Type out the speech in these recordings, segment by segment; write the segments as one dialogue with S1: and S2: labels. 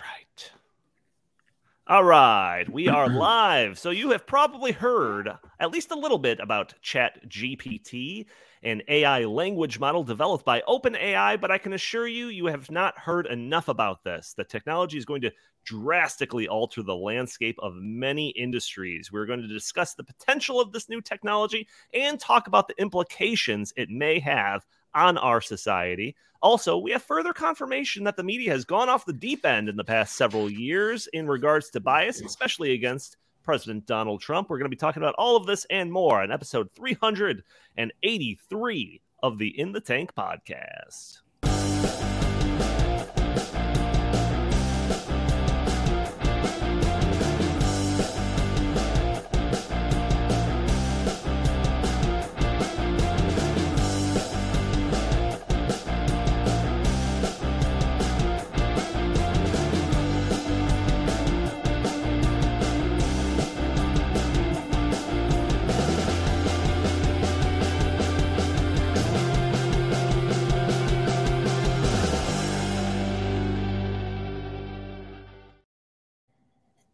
S1: That's right. All right, we are live. So you have probably heard at least a little bit about Chat GPT, an AI language model developed by OpenAI, but I can assure you, you have not heard enough about this. The technology is going to drastically alter the landscape of many industries. We're going to discuss the potential of this new technology and talk about the implications it may have on our society. Also, we have further confirmation that the media has gone off the deep end in the past several years in regards to bias, especially against President Donald Trump. We're going to be talking about all of this and more on episode 383 of the In the Tank podcast.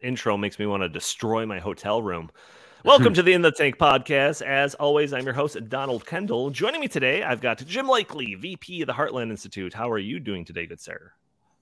S1: Intro makes me want to destroy my hotel room. Welcome to the In the Tank podcast. As always, I'm your host, Donald Kendall. Joining me today, I've got Jim Lakely, VP of the Heartland Institute. How are you doing today, good sir?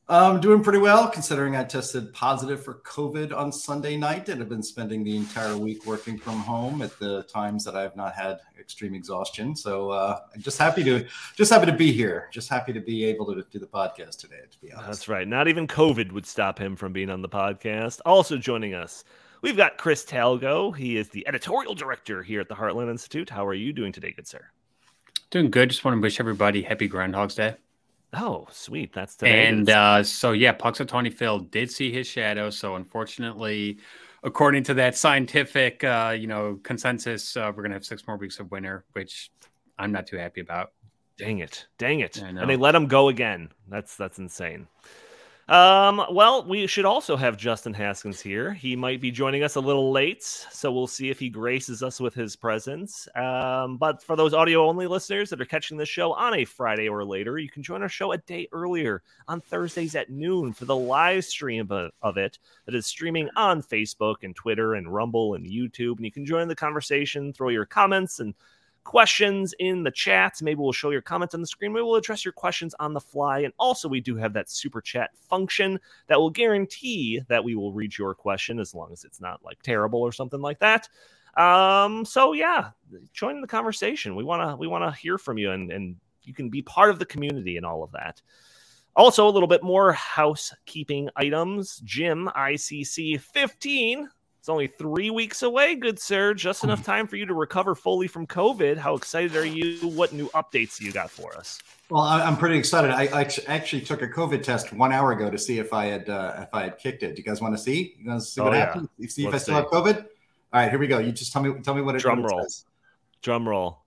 S2: I'm doing pretty well considering I tested positive for COVID on Sunday night and have been spending the entire week working from home at the times that I have not had extreme exhaustion. So uh, I'm just happy to just happy to be here. Just happy to be able to do the podcast today. To be honest,
S1: that's right. Not even COVID would stop him from being on the podcast. Also joining us, we've got Chris Talgo. He is the editorial director here at the Heartland Institute. How are you doing today, good sir?
S3: Doing good. Just want to wish everybody happy Groundhog's Day.
S1: Oh, sweet. That's today.
S3: And uh, so, yeah, Punxsutawney Phil did see his shadow. So, unfortunately, according to that scientific, uh, you know, consensus, uh, we're gonna have six more weeks of winter, which I'm not too happy about.
S1: Dang it! Dang it! And they let him go again. That's that's insane. Um, well, we should also have Justin Haskins here. He might be joining us a little late, so we'll see if he graces us with his presence. Um, but for those audio only listeners that are catching this show on a Friday or later, you can join our show a day earlier on Thursdays at noon for the live stream of it that is streaming on Facebook and Twitter and Rumble and YouTube. And you can join the conversation, throw your comments and questions in the chat. Maybe we'll show your comments on the screen. Maybe we'll address your questions on the fly. And also, we do have that super chat function that will guarantee that we will read your question as long as it's not like terrible or something like that. Um, so yeah, join the conversation. We wanna we wanna hear from you and and you can be part of the community and all of that. Also, a little bit more housekeeping items. Jim ICC 15 it's only three weeks away, good sir. Just enough hmm. time for you to recover fully from COVID. How excited are you? What new updates you got for us?
S2: Well, I'm pretty excited. I, actually took a COVID test one hour ago to see if I had uh, if I had kicked it. Do you guys want to see? You guys see what oh, happened? You see Let's if I still see. have COVID? All right, here we go. You just tell me tell me what it
S1: drum roll. Says. Drum roll.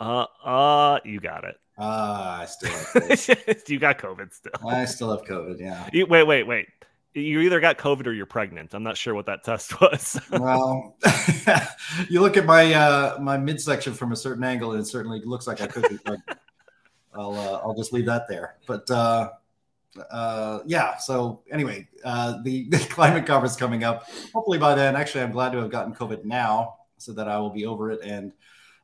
S1: Uh uh, you got it.
S2: Uh, I still have
S1: you got COVID still.
S2: I still have COVID. Yeah.
S1: You, wait, wait, wait you either got COVID or you're pregnant. I'm not sure what that test was.
S2: well, you look at my uh, my midsection from a certain angle, and it certainly looks like I could be pregnant. I'll uh, I'll just leave that there. But uh, uh, yeah. So anyway, uh, the, the climate conference coming up. Hopefully by then. Actually, I'm glad to have gotten COVID now, so that I will be over it and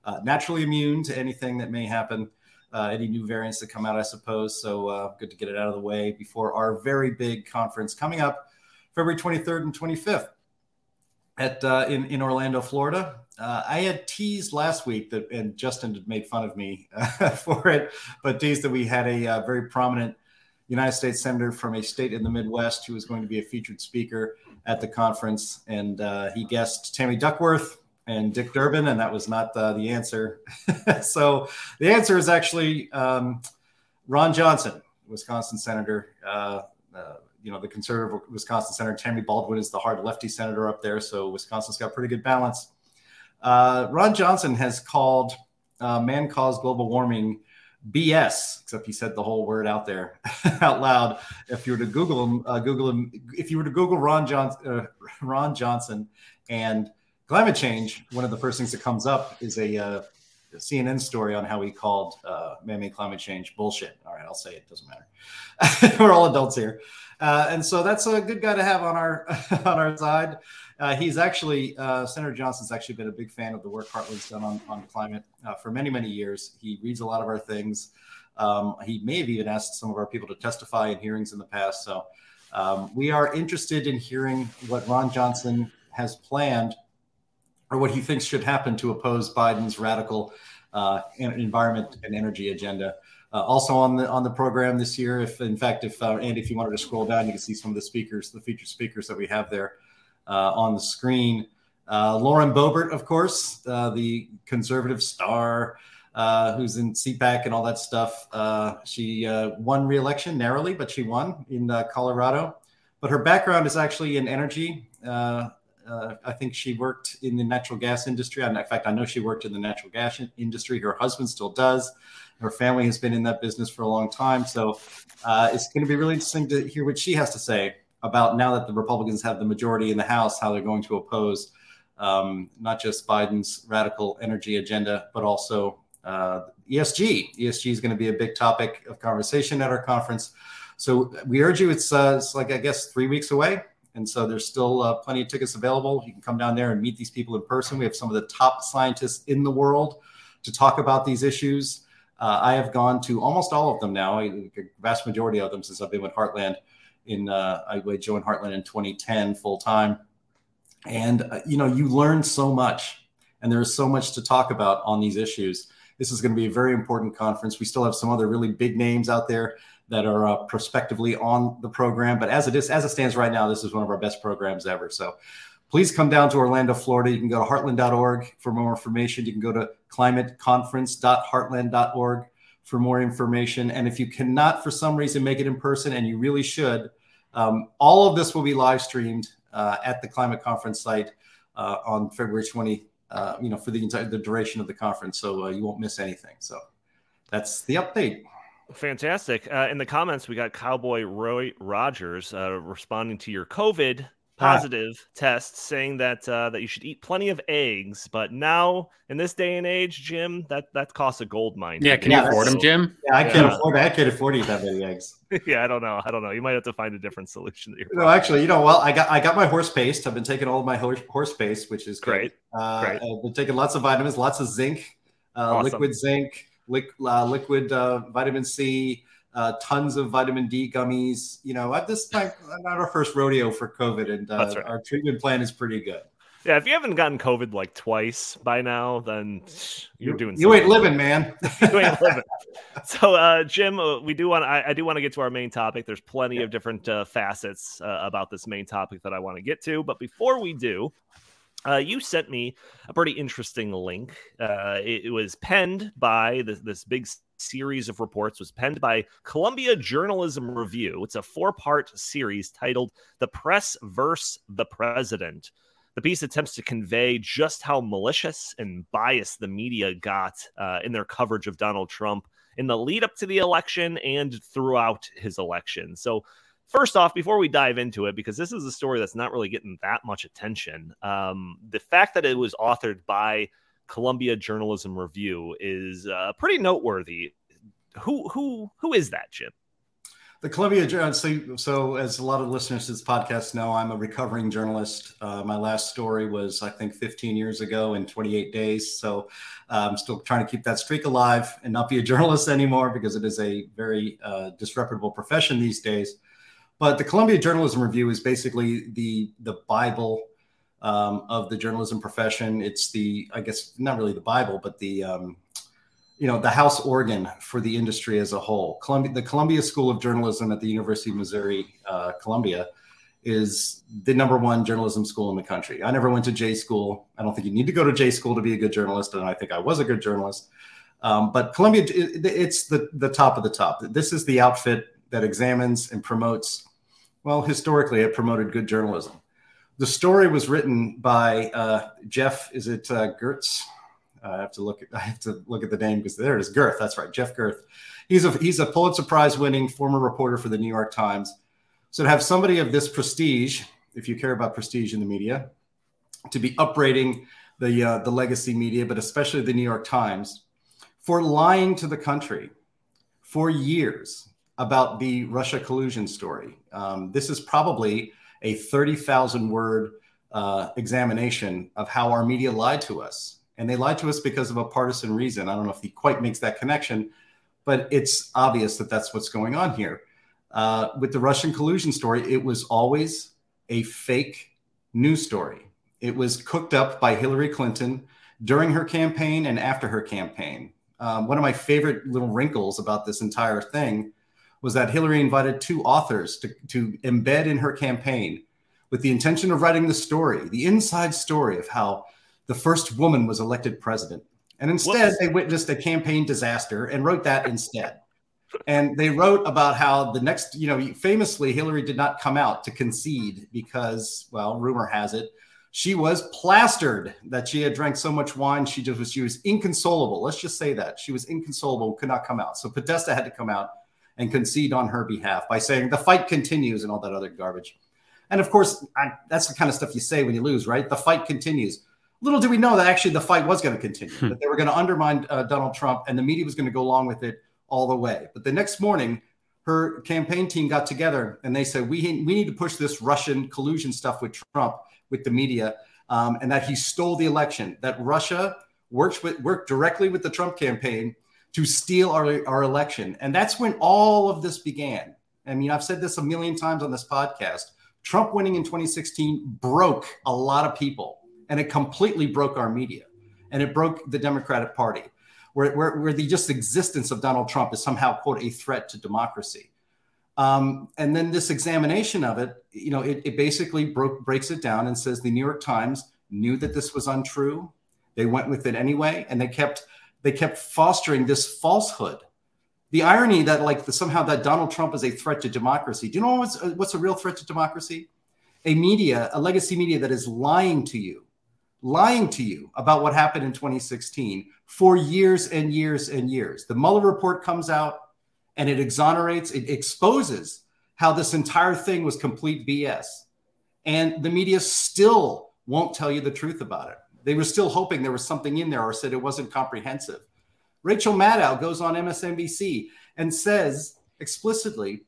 S2: uh, naturally immune to anything that may happen uh, any new variants that come out, I suppose. So uh, good to get it out of the way before our very big conference coming up February 23rd and 25th at uh, in in Orlando, Florida. Uh, I had teased last week that, and Justin had made fun of me for it, but teased that we had a uh, very prominent United States senator from a state in the Midwest who was going to be a featured speaker at the conference, and uh, he guessed Tammy Duckworth and Dick Durbin, and that was not the, the answer. so the answer is actually um, Ron Johnson, Wisconsin senator. Uh, uh, you know, the conservative Wisconsin senator. Tammy Baldwin is the hard lefty senator up there, so Wisconsin's got pretty good balance. Uh, Ron Johnson has called uh, man-caused global warming BS, except he said the whole word out there out loud. If you were to Google him, uh, Google him. If you were to Google Ron Johnson, uh, Ron Johnson, and climate change, one of the first things that comes up is a uh, CNN story on how he called uh, man-made climate change bullshit. All right, I'll say it. Doesn't matter. We're all adults here, uh, and so that's a good guy to have on our on our side. Uh, he's actually uh, Senator Johnson's actually been a big fan of the work Heartland's done on on climate uh, for many many years. He reads a lot of our things. Um, he may have even asked some of our people to testify in hearings in the past. So um, we are interested in hearing what Ron Johnson has planned or what he thinks should happen to oppose Biden's radical uh, environment and energy agenda. Uh, also on the on the program this year, if in fact, if uh, Andy, if you wanted to scroll down, you can see some of the speakers, the featured speakers that we have there uh, on the screen. Uh, Lauren Boebert, of course, uh, the conservative star who's in CPAC and all that stuff. she won re-election narrowly, but she won in Colorado. But her background is actually in energy. Uh, I think she worked in the natural gas industry. In fact, I know she worked in the natural gas industry. Her husband still does. Her family has been in that business for a long time. So uh, it's going to be really interesting to hear what she has to say about now that the Republicans have the majority in the House, how they're going to oppose um, not just Biden's radical energy agenda, but also uh, ESG. ESG is going to be a big topic of conversation at our conference. So we urge you. It's, uh, it's like I guess three weeks away. And so there's still uh, plenty of tickets available. You can come down there and meet these people in person. We have some of the top scientists in the world to talk about these issues. Uh, I have gone to almost all of them now, a vast majority of them since I've been with Heartland. In uh, I joined Heartland in 2010 full time, and uh, you know you learn so much, and there is so much to talk about on these issues. This is going to be a very important conference. We still have some other really big names out there that are uh, prospectively on the program. But as it is, as it stands right now, this is one of our best programs ever. So please come down to Orlando, Florida. You can go to heartland.org for more information. You can go to climateconference.heartland.org for more information. And if you cannot, for some reason, make it in person, and you really should, um, all of this will be live streamed uh, at the climate conference site uh, on February 20. Uh, you know, for the entire the duration of the conference, so uh, you won't miss anything. So that's the update.
S1: Fantastic. Uh, in the comments, we got Cowboy Roy Rogers uh, responding to your COVID positive ah. test, saying that uh, that you should eat plenty of eggs. But now, in this day and age, Jim, that that costs a gold mine.
S3: Yeah, can you afford them, Jim?
S2: Yeah, I can't afford. I can't afford to eat that many eggs.
S1: yeah, I don't know. I don't know. You might have to find a different solution.
S2: No, actually, you know, well, I got I got my horse paste. I've been taking all of my horse, horse paste, which is
S1: great.
S2: Uh, great. I've been taking lots of vitamins, lots of zinc, uh, awesome. liquid zinc uh, liquid uh, vitamin C, uh, tons of vitamin D gummies. You know, at this time, not our first rodeo for COVID, and uh, right. our treatment plan is pretty good.
S1: Yeah, if you haven't gotten COVID like twice by now, then you're
S2: you,
S1: doing.
S2: You ain't living, man. you ain't living.
S1: So, uh, Jim, uh, we do want. I, I, do want to get to our main topic. There's plenty yeah. of different uh, facets uh, about this main topic that I want to get to, but before we do, uh, you sent me a pretty interesting link. Uh, it, it, was penned by this, this big series of reports was penned by Columbia Journalism Review. It's a four-part series titled "The Press versus the President." The piece attempts to convey just how malicious and biased the media got uh, in their coverage of Donald Trump in the lead up to the election and throughout his election. So First off, before we dive into it, because this is a story that's not really getting that much attention, um, the fact that it was authored by Columbia Journalism Review is uh, pretty noteworthy. Who who who is that, Jim?
S2: The Columbia so, so as a lot of listeners to this podcast know, I'm a recovering journalist. Uh, my last story was, I think, 15 years ago in 28 days. So uh, I'm still trying to keep that streak alive and not be a journalist anymore because it is a very uh, disreputable profession these days. But the Columbia Journalism Review is basically the the Bible um, of the journalism profession. It's the I guess not really the Bible, but the um, you know the house organ for the industry as a whole. Columbia, the Columbia School of Journalism at the University of Missouri, uh, Columbia, is the number one journalism school in the country. I never went to J school. I don't think you need to go to J school to be a good journalist, and I think I was a good journalist. Um, but Columbia, it, it's the the top of the top. This is the outfit that examines and promotes well, historically, it promoted good journalism. The story was written by uh, Jeff. Is it uh, Gertz? I have to look. At, I have to look at the name because there it is. Gerth. That's right, Jeff Gerth. He's a he's a Pulitzer Prize winning former reporter for the New York Times. So to have somebody of this prestige, if you care about prestige in the media, to be uprating the uh, the legacy media, but especially the New York Times, for lying to the country for years about the Russia collusion story. Um, this is probably a 30,000 word uh, examination of how our media lied to us. And they lied to us because of a partisan reason. I don't know if he quite makes that connection, but it's obvious that that's what's going on here. Uh, with the Russian collusion story, it was always a fake news story. It was cooked up by Hillary Clinton during her campaign and after her campaign. Um, one of my favorite little wrinkles about this entire thing was that Hillary invited two authors to, to embed in her campaign with the intention of writing the story, the inside story of how the first woman was elected president. And instead, Whoops. they witnessed a campaign disaster and wrote that instead. And they wrote about how the next, you know, famously, Hillary did not come out to concede because, well, rumor has it, she was plastered that she had drank so much wine she just was she was inconsolable. Let's just say that she was inconsolable, could not come out. So Podesta had to come out and concede on her behalf by saying the fight continues and all that other garbage. And of course, I, that's the kind of stuff you say when you lose, right? The fight continues. Little do we know that actually the fight was going to continue, hmm. that they were going to undermine uh, Donald Trump and the media was going to go along with it all the way. But the next morning, her campaign team got together and they said, we, we need to push this Russian collusion stuff with Trump, with the media, um, and that he stole the election, that Russia worked, with, worked directly with the Trump campaign to steal our, our election. And that's when all of this began. I mean, I've said this a million times on this podcast. Trump winning in 2016 broke a lot of people and it completely broke our media and it broke the Democratic Party, where, where, where the just existence of Donald Trump is somehow, quote, a threat to democracy. Um, and then this examination of it, you know, it, it basically broke, breaks it down and says the New York Times knew that this was untrue. They went with it anyway, and they kept they kept fostering this falsehood. The irony that like the, somehow that Donald Trump is a threat to democracy. Do you know what's uh, what's a real threat to democracy? A media, a legacy media that is lying to you lying to you about what happened in 2016 for years and years and years. The Mueller report comes out and it exonerates, it exposes how this entire thing was complete BS. And the media still won't tell you the truth about it. They were still hoping there was something in there or said it wasn't comprehensive. Rachel Maddow goes on MSNBC and says explicitly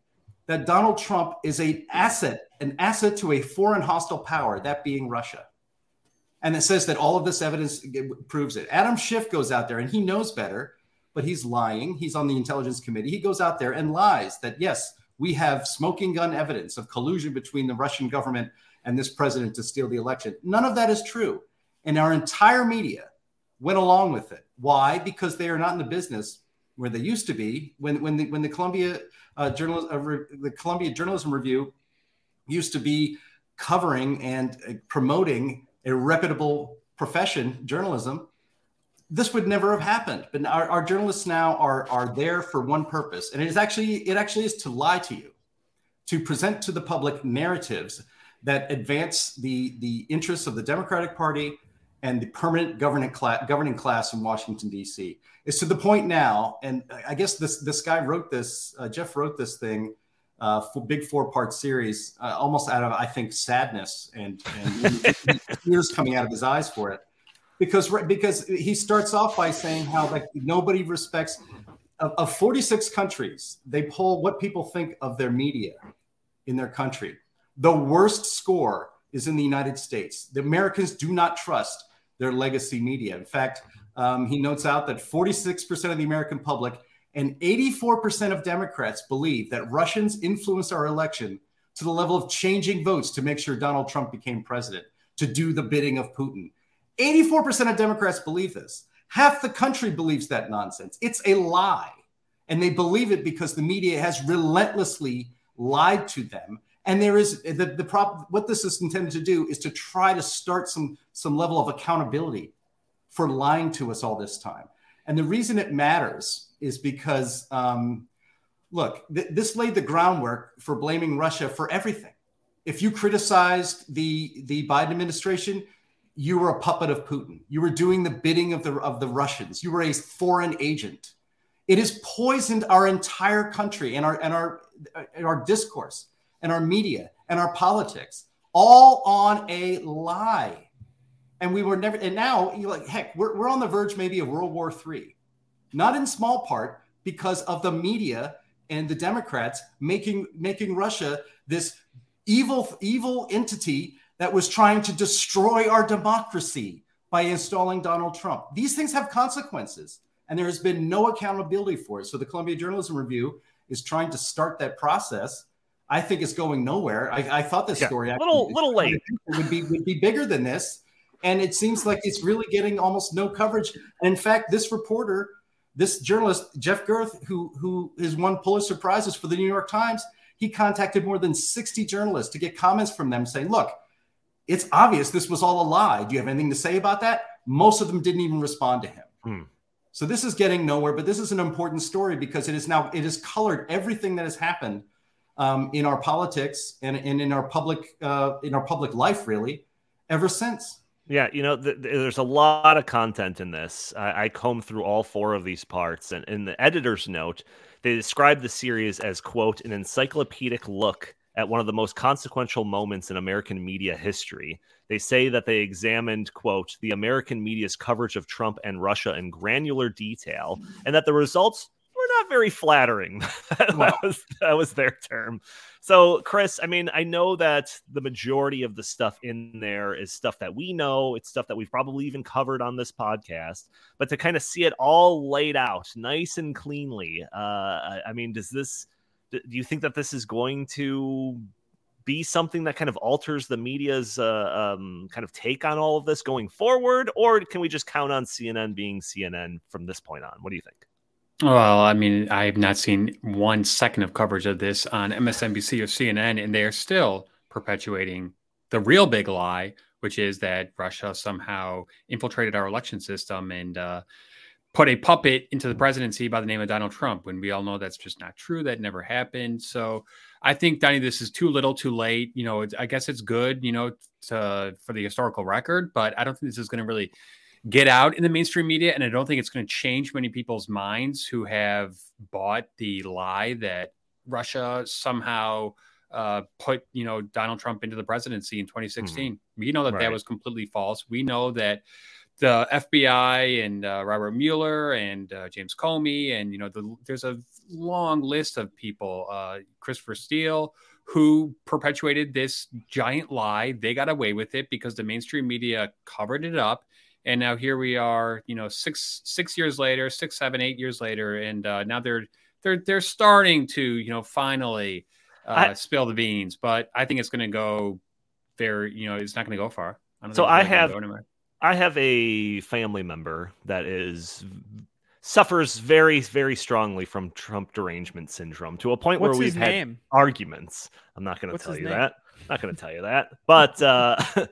S2: that Donald Trump is an asset, an asset to a foreign hostile power, that being Russia and it says that all of this evidence proves it. Adam Schiff goes out there and he knows better, but he's lying. He's on the intelligence committee. He goes out there and lies that yes, we have smoking gun evidence of collusion between the Russian government and this president to steal the election. None of that is true. And our entire media went along with it. Why? Because they are not in the business where they used to be. When when the when the Columbia uh, journal uh, re, the Columbia Journalism Review used to be covering and uh, promoting a reputable profession, journalism, this would never have happened. But our, our journalists now are are there for one purpose, and it is actually it actually is to lie to you, to present to the public narratives that advance the the interests of the Democratic Party and the permanent governing class, governing class in Washington D.C. It's to the point now, and I guess this this guy wrote this. Uh, Jeff wrote this thing uh, big four part series, uh, almost out of I think sadness and, and tears coming out of his eyes for it, because because he starts off by saying how like nobody respects of, of 46 countries they poll what people think of their media in their country. The worst score is in the United States. The Americans do not trust their legacy media. In fact, um, he notes out that 46% of the American public and 84% of Democrats believe that Russians influenced our election to the level of changing votes to make sure Donald Trump became president, to do the bidding of Putin. 84% of Democrats believe this. Half the country believes that nonsense. It's a lie. And they believe it because the media has relentlessly lied to them. And there is the, the prop, what this is intended to do is to try to start some, some level of accountability for lying to us all this time. And the reason it matters is because, um, look, th- this laid the groundwork for blaming Russia for everything. If you criticized the the Biden administration, you were a puppet of Putin. You were doing the bidding of the of the Russians. You were a foreign agent. It has poisoned our entire country and our and our and our discourse and our media and our politics, all on a lie. and we were never. And now you're like, heck, we're we're on the verge maybe of World War Three, not in small part because of the media and the Democrats making making Russia this evil evil entity that was trying to destroy our democracy by installing Donald Trump. These things have consequences, and there has been no accountability for it. So the Columbia Journalism Review is trying to start that process. I think it's going nowhere. I, I thought this yeah, story
S1: a little little late
S2: would be would be bigger than this, and it seems like it's really getting almost no coverage. And in fact, this reporter, this journalist Jeff Gerth, who who has won Pulitzer prizes for the New York Times, he contacted more than sixty journalists to get comments from them saying, "Look, it's obvious this was all a lie. Do you have anything to say about that?" Most of them didn't even respond to him. Hmm. So this is getting nowhere, but this is an important story because it is now it has colored everything that has happened um, in our politics and, and in our public uh, in our public life really ever since.
S1: Yeah, you know, th- there's a lot of content in this. I-, I combed through all four of these parts, and in the editor's note, they describe the series as quote an encyclopedic look at one of the most consequential moments in American media history. They say that they examined, quote, the American media's coverage of Trump and Russia in granular detail, and that the results not very flattering. that, was, that was their term. So, Chris, I mean, I know that the majority of the stuff in there is stuff that we know. It's stuff that we've probably even covered on this podcast. But to kind of see it all laid out nice and cleanly, uh, I mean, does this do you think that this is going to be something that kind of alters the media's uh, um, kind of take on all of this going forward, or can we just count on CNN being CNN from this point on? What do you think?
S3: Well, I mean, I have not seen one second of coverage of this on MSNBC or CNN, and they are still perpetuating the real big lie, which is that Russia somehow infiltrated our election system and uh, put a puppet into the presidency by the name of Donald Trump when we all know that's just not true. That never happened. So I think, Donnie, this is too little too late. You know, I guess it's good, you know, to, for the historical record, but I don't think this is going to really get out in the mainstream media. And I don't think it's going to change many people's minds who have bought the lie that Russia somehow uh, put, you know, Donald Trump into the presidency in 2016. Mm-hmm. We know that right. that was completely false. We know that the FBI and uh, Robert Mueller and uh, James Comey, and you know, the, there's a long list of people, uh, Christopher Steele, who perpetuated this giant lie. They got away with it because the mainstream media covered it up, and now here we are, you know, six six years later, six, seven, eight years later, and uh, now they're they're they're starting to, you know, finally uh, I, spill the beans. But I think it's going to go very, you know, it's not going to go far.
S1: I so I have. I have a family member that is suffers very very strongly from Trump derangement syndrome to a point
S4: What's
S1: where we've had
S4: name?
S1: arguments. I'm not going to tell you name? that. I'm not going to tell you that. But uh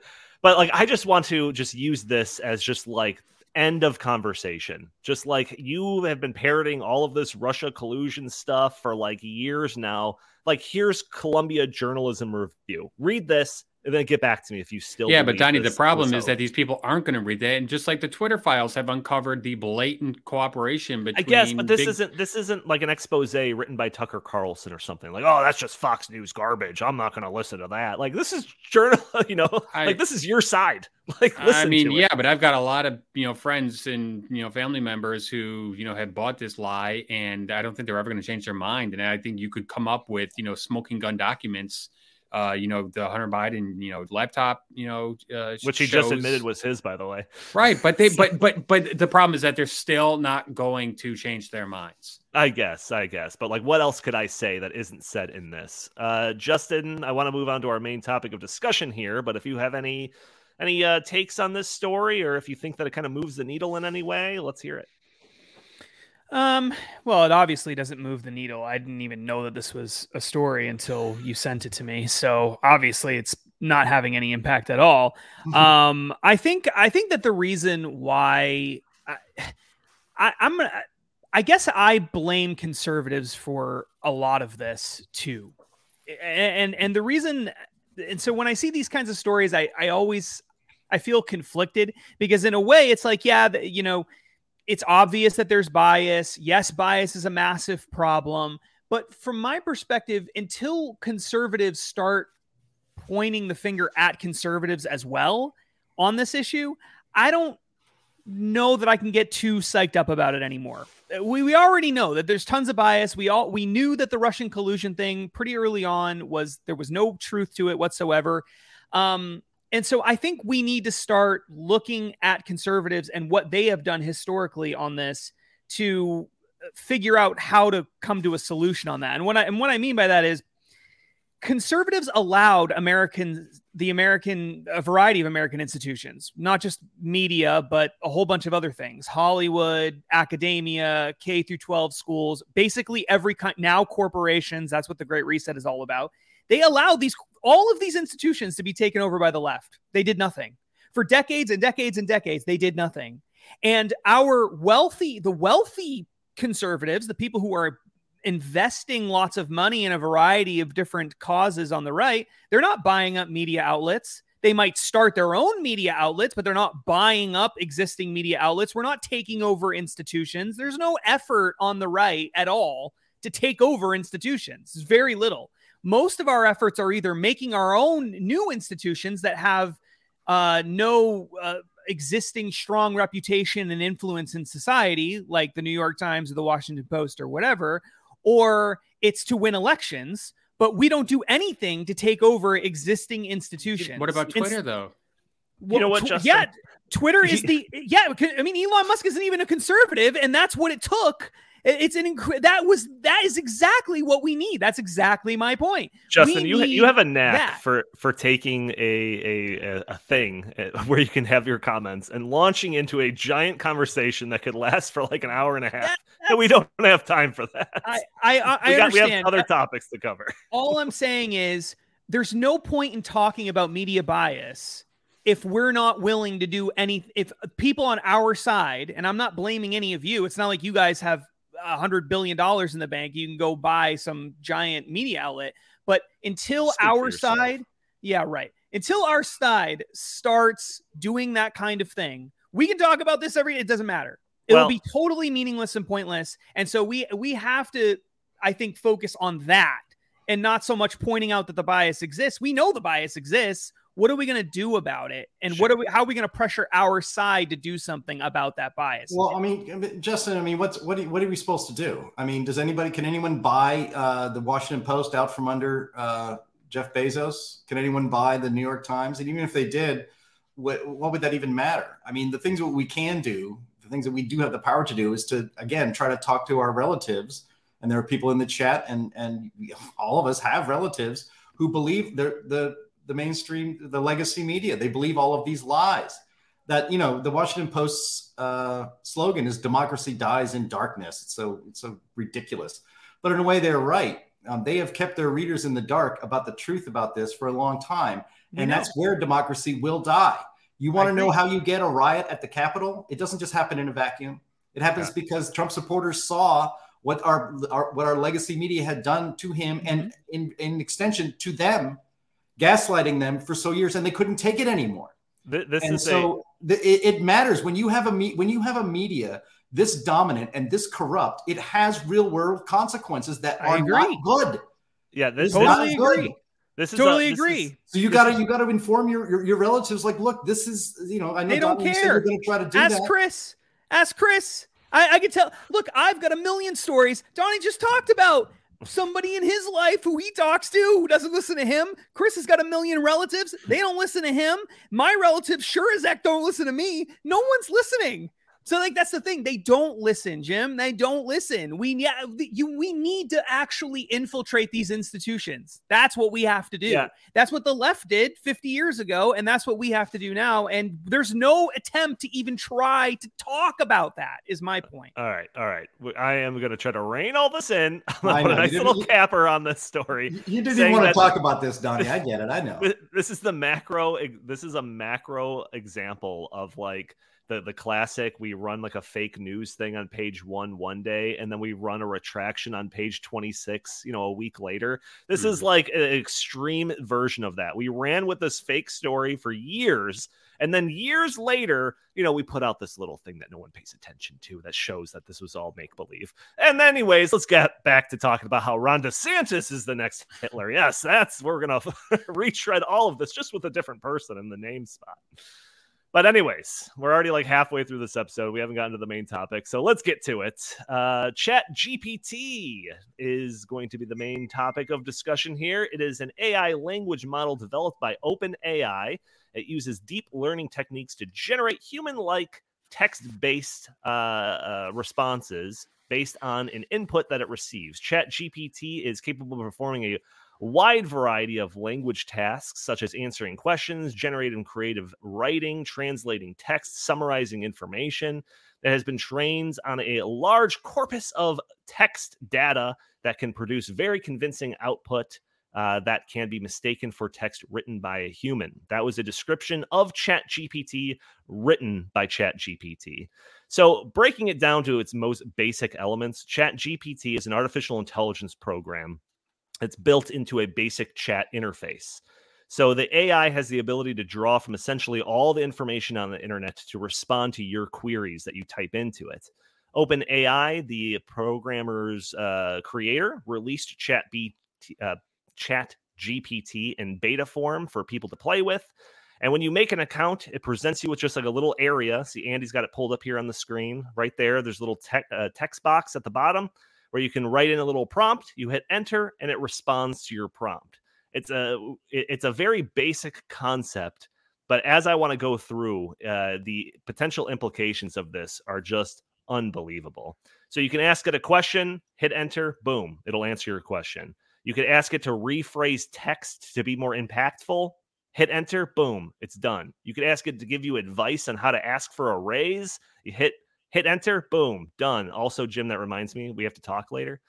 S1: but like I just want to just use this as just like end of conversation. Just like you have been parroting all of this Russia collusion stuff for like years now. Like here's Columbia Journalism Review. Read this and then get back to me if you still.
S3: Yeah, but Donnie, the problem is that these people aren't going to read that, and just like the Twitter files have uncovered the blatant cooperation between.
S1: I guess, but this big... isn't this isn't like an expose written by Tucker Carlson or something like, oh, that's just Fox News garbage. I'm not going to listen to that. Like this is journal, you know, I, like this is your side. Like,
S3: I mean, yeah, but I've got a lot of you know friends and you know family members who you know have bought this lie, and I don't think they're ever going to change their mind. And I think you could come up with you know smoking gun documents uh, you know, the Hunter Biden, you know, laptop, you know, uh,
S1: which he shows. just admitted was his, by the way.
S3: Right, but they, but, but, but the problem is that they're still not going to change their minds.
S1: I guess, I guess, but like, what else could I say that isn't said in this? Uh, Justin, I want to move on to our main topic of discussion here, but if you have any, any uh, takes on this story, or if you think that it kind of moves the needle in any way, let's hear it.
S4: Um, well, it obviously doesn't move the needle. I didn't even know that this was a story until you sent it to me. So obviously it's not having any impact at all. um, I think I think that the reason why I, I I'm gonna I guess I blame conservatives for a lot of this too. And and the reason and so when I see these kinds of stories, I I always I feel conflicted because in a way it's like, yeah, you know, it's obvious that there's bias. Yes, bias is a massive problem. But from my perspective, until conservatives start pointing the finger at conservatives as well, on this issue, I don't know that I can get too psyched up about it anymore. We, we already know that there's tons of bias. We all we knew that the Russian collusion thing pretty early on was there was no truth to it whatsoever. Um, and so I think we need to start looking at conservatives and what they have done historically on this to uh, figure out how to come to a solution on that. And what I and what I mean by that is conservatives allowed American the American a variety of American institutions, not just media, but a whole bunch of other things. Hollywood, academia, K through 12 schools, basically every kind now corporations, that's what the great reset is all about. They allowed these all of these institutions to be taken over by the left. They did nothing. For decades and decades and decades, they did nothing. And our wealthy, the wealthy conservatives, the people who are investing lots of money in a variety of different causes on the right, they're not buying up media outlets. They might start their own media outlets, but they're not buying up existing media outlets. We're not taking over institutions. There's no effort on the right at all to take over institutions. It's very little. Most of our efforts are either making our own new institutions that have uh, no uh, existing strong reputation and influence in society, like the New York Times or the Washington Post or whatever, or it's to win elections, but we don't do anything to take over existing institutions.
S3: What about Twitter, though?
S1: Well, you know what, Justin?
S4: Yeah, Twitter is the yeah. I mean, Elon Musk isn't even a conservative, and that's what it took it's an inc- that was that is exactly what we need. That's exactly my point.
S1: Justin, we you you have a knack that. for for taking a a a thing eh, where you can have your comments and launching into a giant conversation that could last for like an hour and a half. That, and we don't have time for that.
S4: I I, I,
S1: we,
S4: got,
S1: we have other topics to cover.
S4: All I'm saying is there's no point in talking about media bias if we're not willing to do any if people on our side and i'm not blaming any of you it's not like you guys have a hundred billion dollars in the bank, you can go buy some giant media outlet. But until Speak our side, yeah, right. Until our side starts doing that kind of thing, we can talk about this every. It doesn't matter. It well, will be totally meaningless and pointless. And so we we have to, I think, focus on that and not so much pointing out that the bias exists. We know the bias exists what are we going to do about it? And sure. what are we how are we going to pressure our side to do something about that bias?
S2: Well i mean justin i mean what's what are, what are we supposed to do? I mean does anybody can anyone buy uh, the washington post out from under uh, jeff bezos? Can anyone buy the new york times? And even if they did what, what would that even matter? I mean the things that we can do the things that we do have the power to do is to again try to talk to our relatives. And there are people in the chat and and all of us have relatives who believe the the the mainstream, the legacy media. They believe all of these lies. That you know, the Washington Post's uh, slogan is "Democracy dies in darkness." It's so it's so ridiculous, but in a way, they're right. Um, they have kept their readers in the dark about the truth about this for a long time, and that's where democracy will die. You want to know how you get a riot at the Capitol? It doesn't just happen in a vacuum. It happens yeah. because Trump supporters saw what our, our, what our legacy media had done to him, mm-hmm. and in, in extension to them gaslighting them for so years, and they couldn't take it anymore.
S1: This
S2: and so a... the, it, it, matters when you have a me- when you have a media this dominant and this corrupt. It has real world consequences that are not good.
S1: Yeah, this is
S4: totally agree.
S1: This is
S4: totally
S1: a,
S4: this agree.
S1: Is,
S2: so you gotta you gotta inform your, your, your relatives. Like, look, this is you know I know
S4: they don't
S2: Donnie,
S4: care.
S2: You're gonna try to do
S4: Ask
S2: that.
S4: Chris. Ask Chris. I, I can tell. Look, I've got a million stories. Donnie just talked about somebody in his life who he talks to who doesn't listen to him. Chris has got a million relatives. They don't listen to him. My relatives sure as heck don't listen to me. No one's listening. So like that's the thing. They don't listen, Jim. They don't listen. We yeah, you we need to actually infiltrate these institutions. That's what we have to do. Yeah. That's what the left did 50 years ago and that's what we have to do now and there's no attempt to even try to talk about that is my point.
S1: All right. All right. I am going to try to rein all this in. I'm gonna put a nice little capper on this story.
S2: You, you didn't even want to talk about this, Donnie. I get it. I know.
S1: This is the macro this is a macro example of like the the classic we run like a fake news thing on page 1 one day and then we run a retraction on page 26 you know a week later. This mm-hmm. is like an extreme version of that. We ran with this fake story for years and then years later you know we put out this little thing that no one pays attention to that shows that this was all make believe and anyways let's get back to talking about how ron desantis is the next hitler. Yes that's we're gonna retread all of this just with a different person in the name spot But anyways, we're already like halfway through this episode. We haven't gotten to the main topic, so let's get to it. Uh, Chat GPT is going to be the main topic of discussion here. It is an AI language model developed by OpenAI. It uses deep learning techniques to generate human-like text-based uh, uh, responses based on an input that it receives. Chat GPT is capable of performing a wide variety of language tasks such as answering questions, generating creative writing, translating text, summarizing information that has been trained on a large corpus of text data that can produce very convincing output uh, that can be mistaken for text written by a human. That was a description of ChatGPT written by ChatGPT. So, breaking it down to its most basic elements, ChatGPT is an artificial intelligence program it's built into a basic chat interface. So the AI has the ability to draw from essentially all the information on the internet to respond to your queries that you type into it. OpenAI, the programmer's uh, creator, released Chat, B, uh, Chat GPT in beta form for people to play with. And when you make an account, it presents you with just like a little area. See, Andy's got it pulled up here on the screen right there. There's a little te- uh, text box at the bottom where you can write in a little prompt, you hit enter, and it responds to your prompt. It's a it's a very basic concept, but as I want to go through, uh, the potential implications of this are just unbelievable. So you can ask it a question, hit enter, boom, it'll answer your question. You could ask it to rephrase text to be more impactful, hit enter, boom, it's done. You could ask it to give you advice on how to ask for a raise. You hit hit enter, boom, done. Also, Jim, that reminds me, we have to talk later.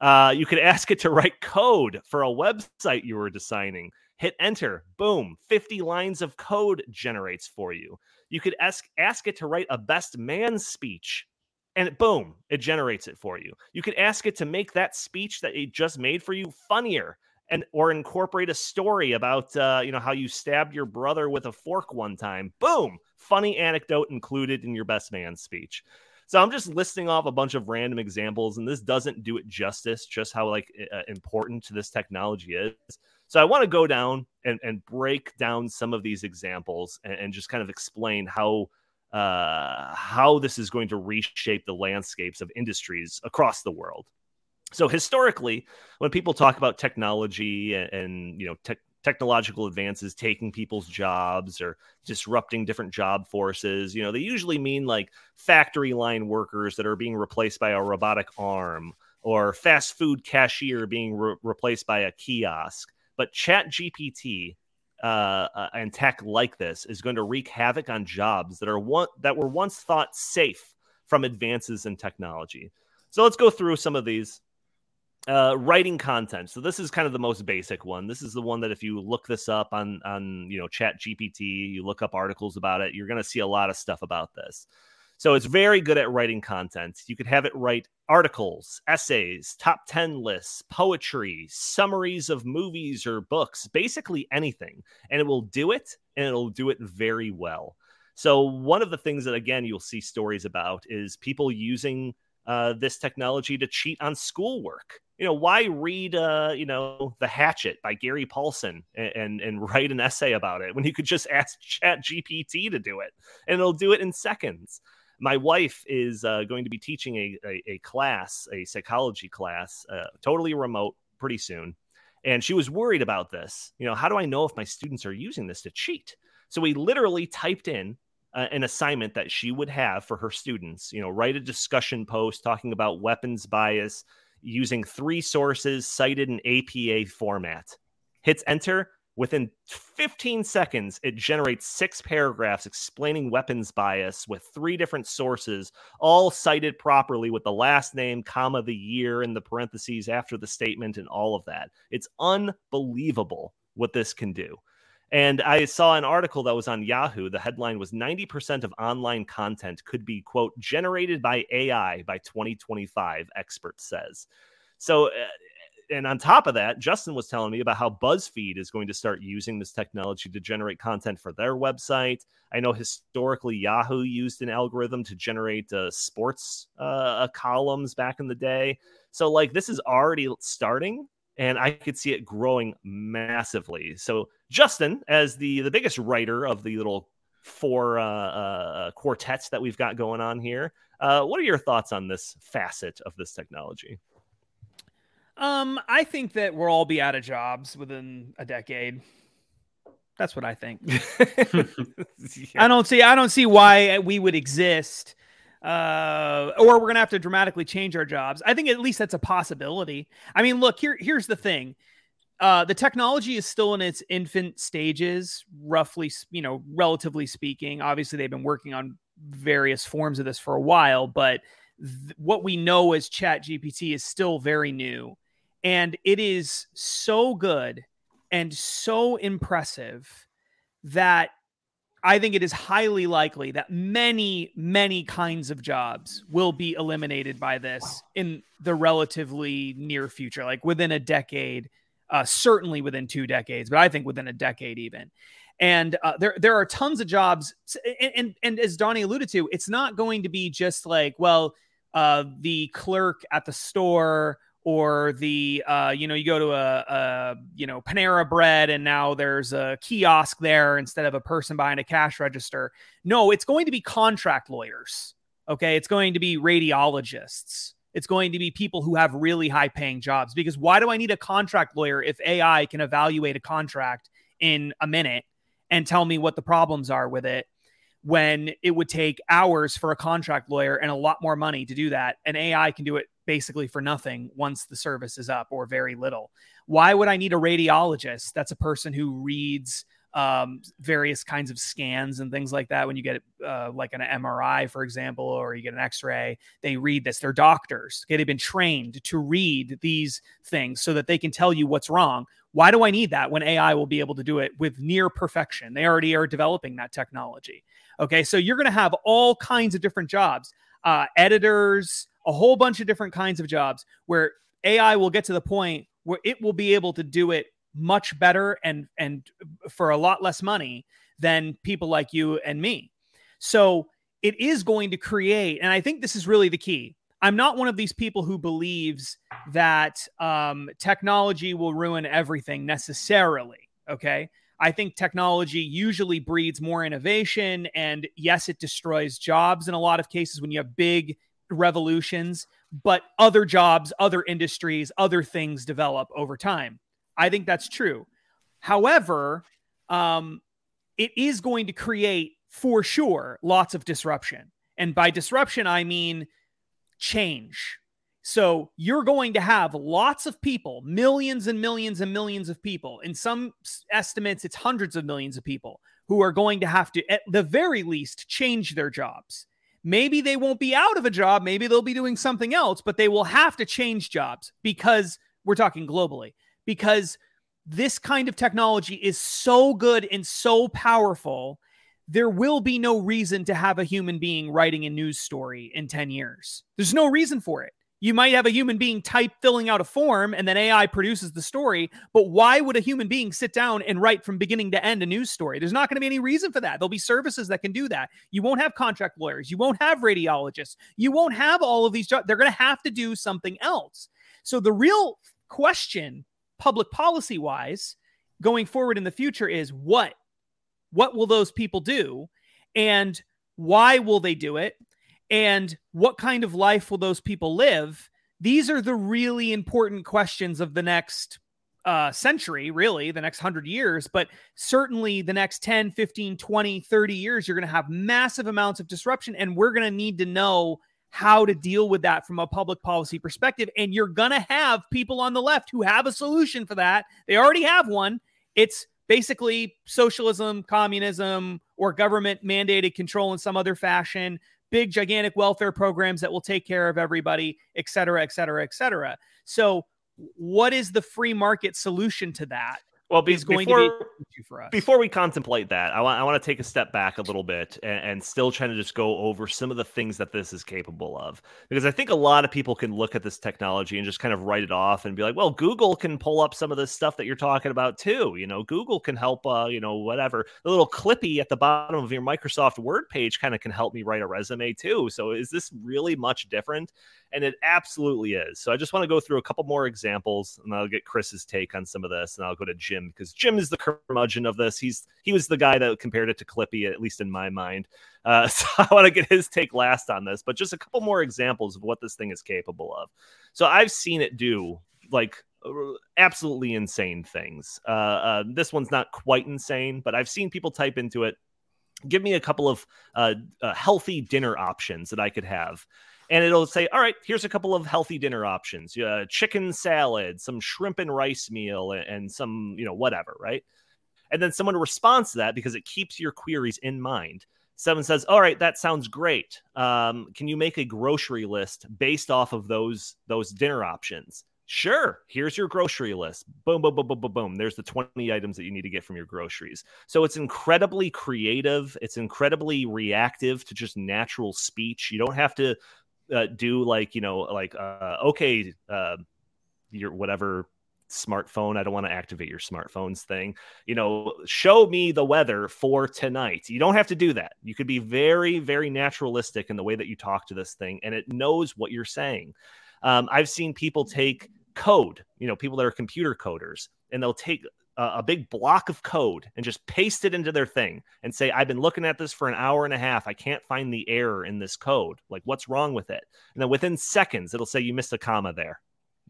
S1: Uh, you could ask it to write code for a website you were designing. Hit enter, boom, 50 lines of code generates for you. You could ask ask it to write a best man speech, and boom, it generates it for you. You could ask it to make that speech that it just made for you funnier and or incorporate a story about uh, you know how you stabbed your brother with a fork one time. Boom, funny anecdote included in your best man speech. So I'm just listing off a bunch of random examples, and this doesn't do it justice. Just how like uh, important this technology is. So I want to go down and, and break down some of these examples and, and just kind of explain how uh, how this is going to reshape the landscapes of industries across the world. So historically, when people talk about technology and, and you know te- technological advances taking people's jobs or disrupting different job forces, you know, they usually mean like factory line workers that are being replaced by a robotic arm or fast food cashier being re- replaced by a kiosk. But Chat GPT uh, uh, and tech like this is going to wreak havoc on jobs that are one that were once thought safe from advances in technology. So let's go through some of these uh, writing content. So this is kind of the most basic one. This is the one that if you look this up on on you know Chat GPT, you look up articles about it, you're going to see a lot of stuff about this. So it's very good at writing content. You could have it write articles, essays, top 10 lists, poetry, summaries of movies or books, basically anything. And it will do it and it'll do it very well. So one of the things that again you'll see stories about is people using uh, this technology to cheat on schoolwork you know, why read, uh, you know, The Hatchet by Gary Paulsen and, and, and write an essay about it when you could just ask Chat GPT to do it and it'll do it in seconds. My wife is uh, going to be teaching a, a, a, class, a psychology class, uh, totally remote pretty soon. And she was worried about this. You know, how do I know if my students are using this to cheat? So we literally typed in uh, an assignment that she would have for her students. You know, write a discussion post talking about weapons bias, using three sources cited in APA format. Hits enter. Within 15 seconds, it generates six paragraphs explaining weapons bias with three different sources, all cited properly with the last name, comma, the year, and the parentheses after the statement, and all of that. It's unbelievable what this can do. And I saw an article that was on Yahoo. The headline was 90% of online content could be, quote, generated by AI by 2025, expert says. So, uh, and on top of that, Justin was telling me about how BuzzFeed is going to start using this technology to generate content for their website. I know historically Yahoo used an algorithm to generate uh, sports uh, columns back in the day. So, like, this is already starting, and I could see it growing massively. So Justin, as the the biggest writer of the little four uh, uh, quartets that we've got going on here. Uh, what are your thoughts on this facet of this technology?
S4: Um, I think that we'll all be out of jobs within a decade. That's what I think. yeah. I don't see. I don't see why we would exist, uh, or we're gonna have to dramatically change our jobs. I think at least that's a possibility. I mean, look here. Here's the thing. Uh, the technology is still in its infant stages, roughly, you know, relatively speaking. Obviously, they've been working on various forms of this for a while, but th- what we know as Chat GPT is still very new, and it is so good and so impressive that I think it is highly likely that many, many kinds of jobs will be eliminated by this in the relatively near future, like within a decade uh, certainly within two decades, but I think within a decade even. And uh, there there are tons of jobs, and, and, and as Donnie alluded to, it's not going to be just like well, uh, the clerk at the store or the uh, you know you go to a, a, you know Panera Bread and now there's a kiosk there instead of a person behind a cash register. No, it's going to be contract lawyers. Okay, it's going to be radiologists. It's going to be people who have really high paying jobs because why do I need a contract lawyer if AI can evaluate a contract in a minute and tell me what the problems are with it when it would take hours for a contract lawyer and a lot more money to do that and AI can do it basically for nothing once the service is up or very little. Why would I need a radiologist? That's a person who reads um, various kinds of scans and things like that. When you get uh, like an MRI, for example, or you get an X-ray, they read this. They're doctors. Okay, they've been trained to read these things so that they can tell you what's wrong. Why do I need that when AI will be able to do it with near perfection? They already are developing that technology. Okay, so you're going to have all kinds of different jobs, uh, editors, a whole bunch of different kinds of jobs where AI will get to the point where it will be able to do it much better and and for a lot less money than people like you and me. So it is going to create, and I think this is really the key. I'm not one of these people who believes that um, technology will ruin everything necessarily. Okay. I think technology usually breeds more innovation. And yes, it destroys jobs in a lot of cases when you have big revolutions, but other jobs, other industries, other things develop over time. I think that's true. However, um, it is going to create for sure lots of disruption. And by disruption, I mean change. So you're going to have lots of people, millions and millions and millions of people. In some estimates, it's hundreds of millions of people who are going to have to, at the very least, change their jobs. Maybe they won't be out of a job. Maybe they'll be doing something else, but they will have to change jobs because we're talking globally because this kind of technology is so good and so powerful. There will be no reason to have a human being writing a news story in 10 years. There's no reason for it. You might have a human being type filling out a form and then AI produces the story. But why would a human being sit down and write from beginning to end a news story? There's not going to be any reason for that. There'll be services that can do that. You won't have contract lawyers. You won't have radiologists. You won't have all of these jobs. They're going to have to do something else. So the real question public policy wise going forward in the future is what what will those people do? And why will they do it? And what kind of life will those people live? These are the really important questions of the next uh, century really the next 100 years. But certainly the next 10 15 20 30 years you're going to have massive amounts of disruption and we're going to need to know how to deal with that from a public policy perspective. And you're going to have people on the left who have a solution for that. They already have one. It's basically socialism, communism, or government mandated control in some other fashion, big, gigantic welfare programs that will take care of everybody, et cetera, et cetera, et cetera. So, what is the free market solution to that?
S1: Well, be, going before, to be for us. Before we contemplate that, I want I want to take a step back a little bit and, and, still trying to just go over some of the things that this is capable of, because I think a lot of people can look at this technology and just kind of write it off and be like, well, Google can pull up some of this stuff that you're talking about too. You know, Google can help. Uh, you know, whatever the little clippy at the bottom of your Microsoft Word page kind of can help me write a resume too. So is this really much different? And it absolutely is. So I just want to go through a couple more examples, and I'll get Chris's take on some of this, and I'll go to Jim Because Jim is the curmudgeon of this. He's he was the guy that compared it to Clippy, at least in my mind. Uh, so I want to get his take last on this, but just a couple more examples of what this thing is capable of. So I've seen it do like absolutely insane things. Uh, uh, this one's not quite insane, but I've seen people type into it. Give me a couple of uh, uh, healthy dinner options that I could have. And it'll say, all right, here's a couple of healthy dinner options: uh, chicken salad, some shrimp and rice meal, and, some, you know, whatever, right? And then someone responds to that because it keeps your queries in mind. Someone says, "All right, that sounds great. Um, can you make a grocery list based off of those those dinner options?" Sure, here's your grocery list. Boom, boom, boom, boom, boom, boom. There's the 20 items that you need to get from your groceries. So it's incredibly creative. It's incredibly reactive to just natural speech. You don't have to uh, do like, you know, like, uh, okay, uh, your whatever smartphone. I don't want to activate your smartphones thing. You know, show me the weather for tonight. You don't have to do that. You could be very, very naturalistic in the way that you talk to this thing, and it knows what you're saying. Um, I've seen people take code, you know, people that are computer coders, and they'll take a, big block of code and just paste it into their thing and say, I've been looking at this for an hour and a half. I can't find the error in this code. Like, what's wrong with it? And then within seconds, it'll say you missed a comma there.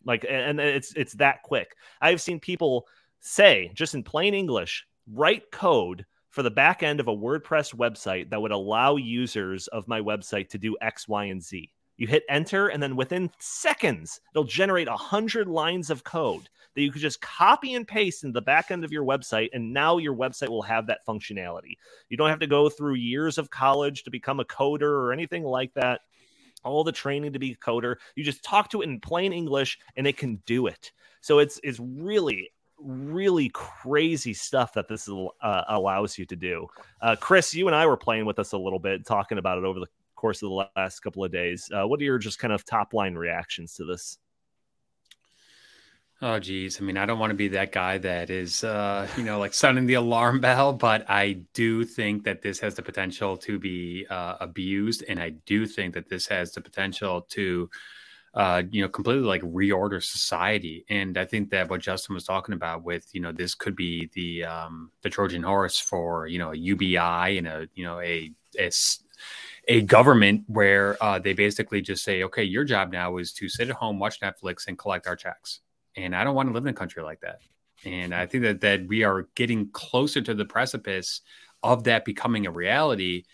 S1: Like, and it's it's that quick. I've seen people say, just in plain English, write code for the back end of a WordPress website that would allow users of my website to do X, Y, and Z. You hit enter, and then within seconds, it'll generate a hundred lines of code that you could just copy and paste in the back end of your website, and now your website will have that functionality. You don't have to go through years of college to become a coder or anything like that. All the training to be a coder. You just talk to it in plain English, and it can do it. So it's it's really really crazy stuff that this uh, allows you to do. Uh, Chris, you and I were playing with this a little bit, talking about it over the course of the last couple of days. Uh, what are your just kind of top line reactions to this?
S3: Oh, geez. I mean, I don't want to be that guy that is, uh, you know, like sounding the alarm bell, but I do think that this has the potential to be uh, abused. And I do think that this has the potential to, uh, you know, completely like reorder society. And I think that what Justin was talking about with, you know, this could be the, um, the Trojan horse for, you know, a UBI and a, you know, a, a a government where uh, they basically just say, okay, your job now is to sit at home, watch Netflix, and collect our checks. And I don't want to live in a country like that. And I think that that we are getting closer to the precipice of that becoming a reality.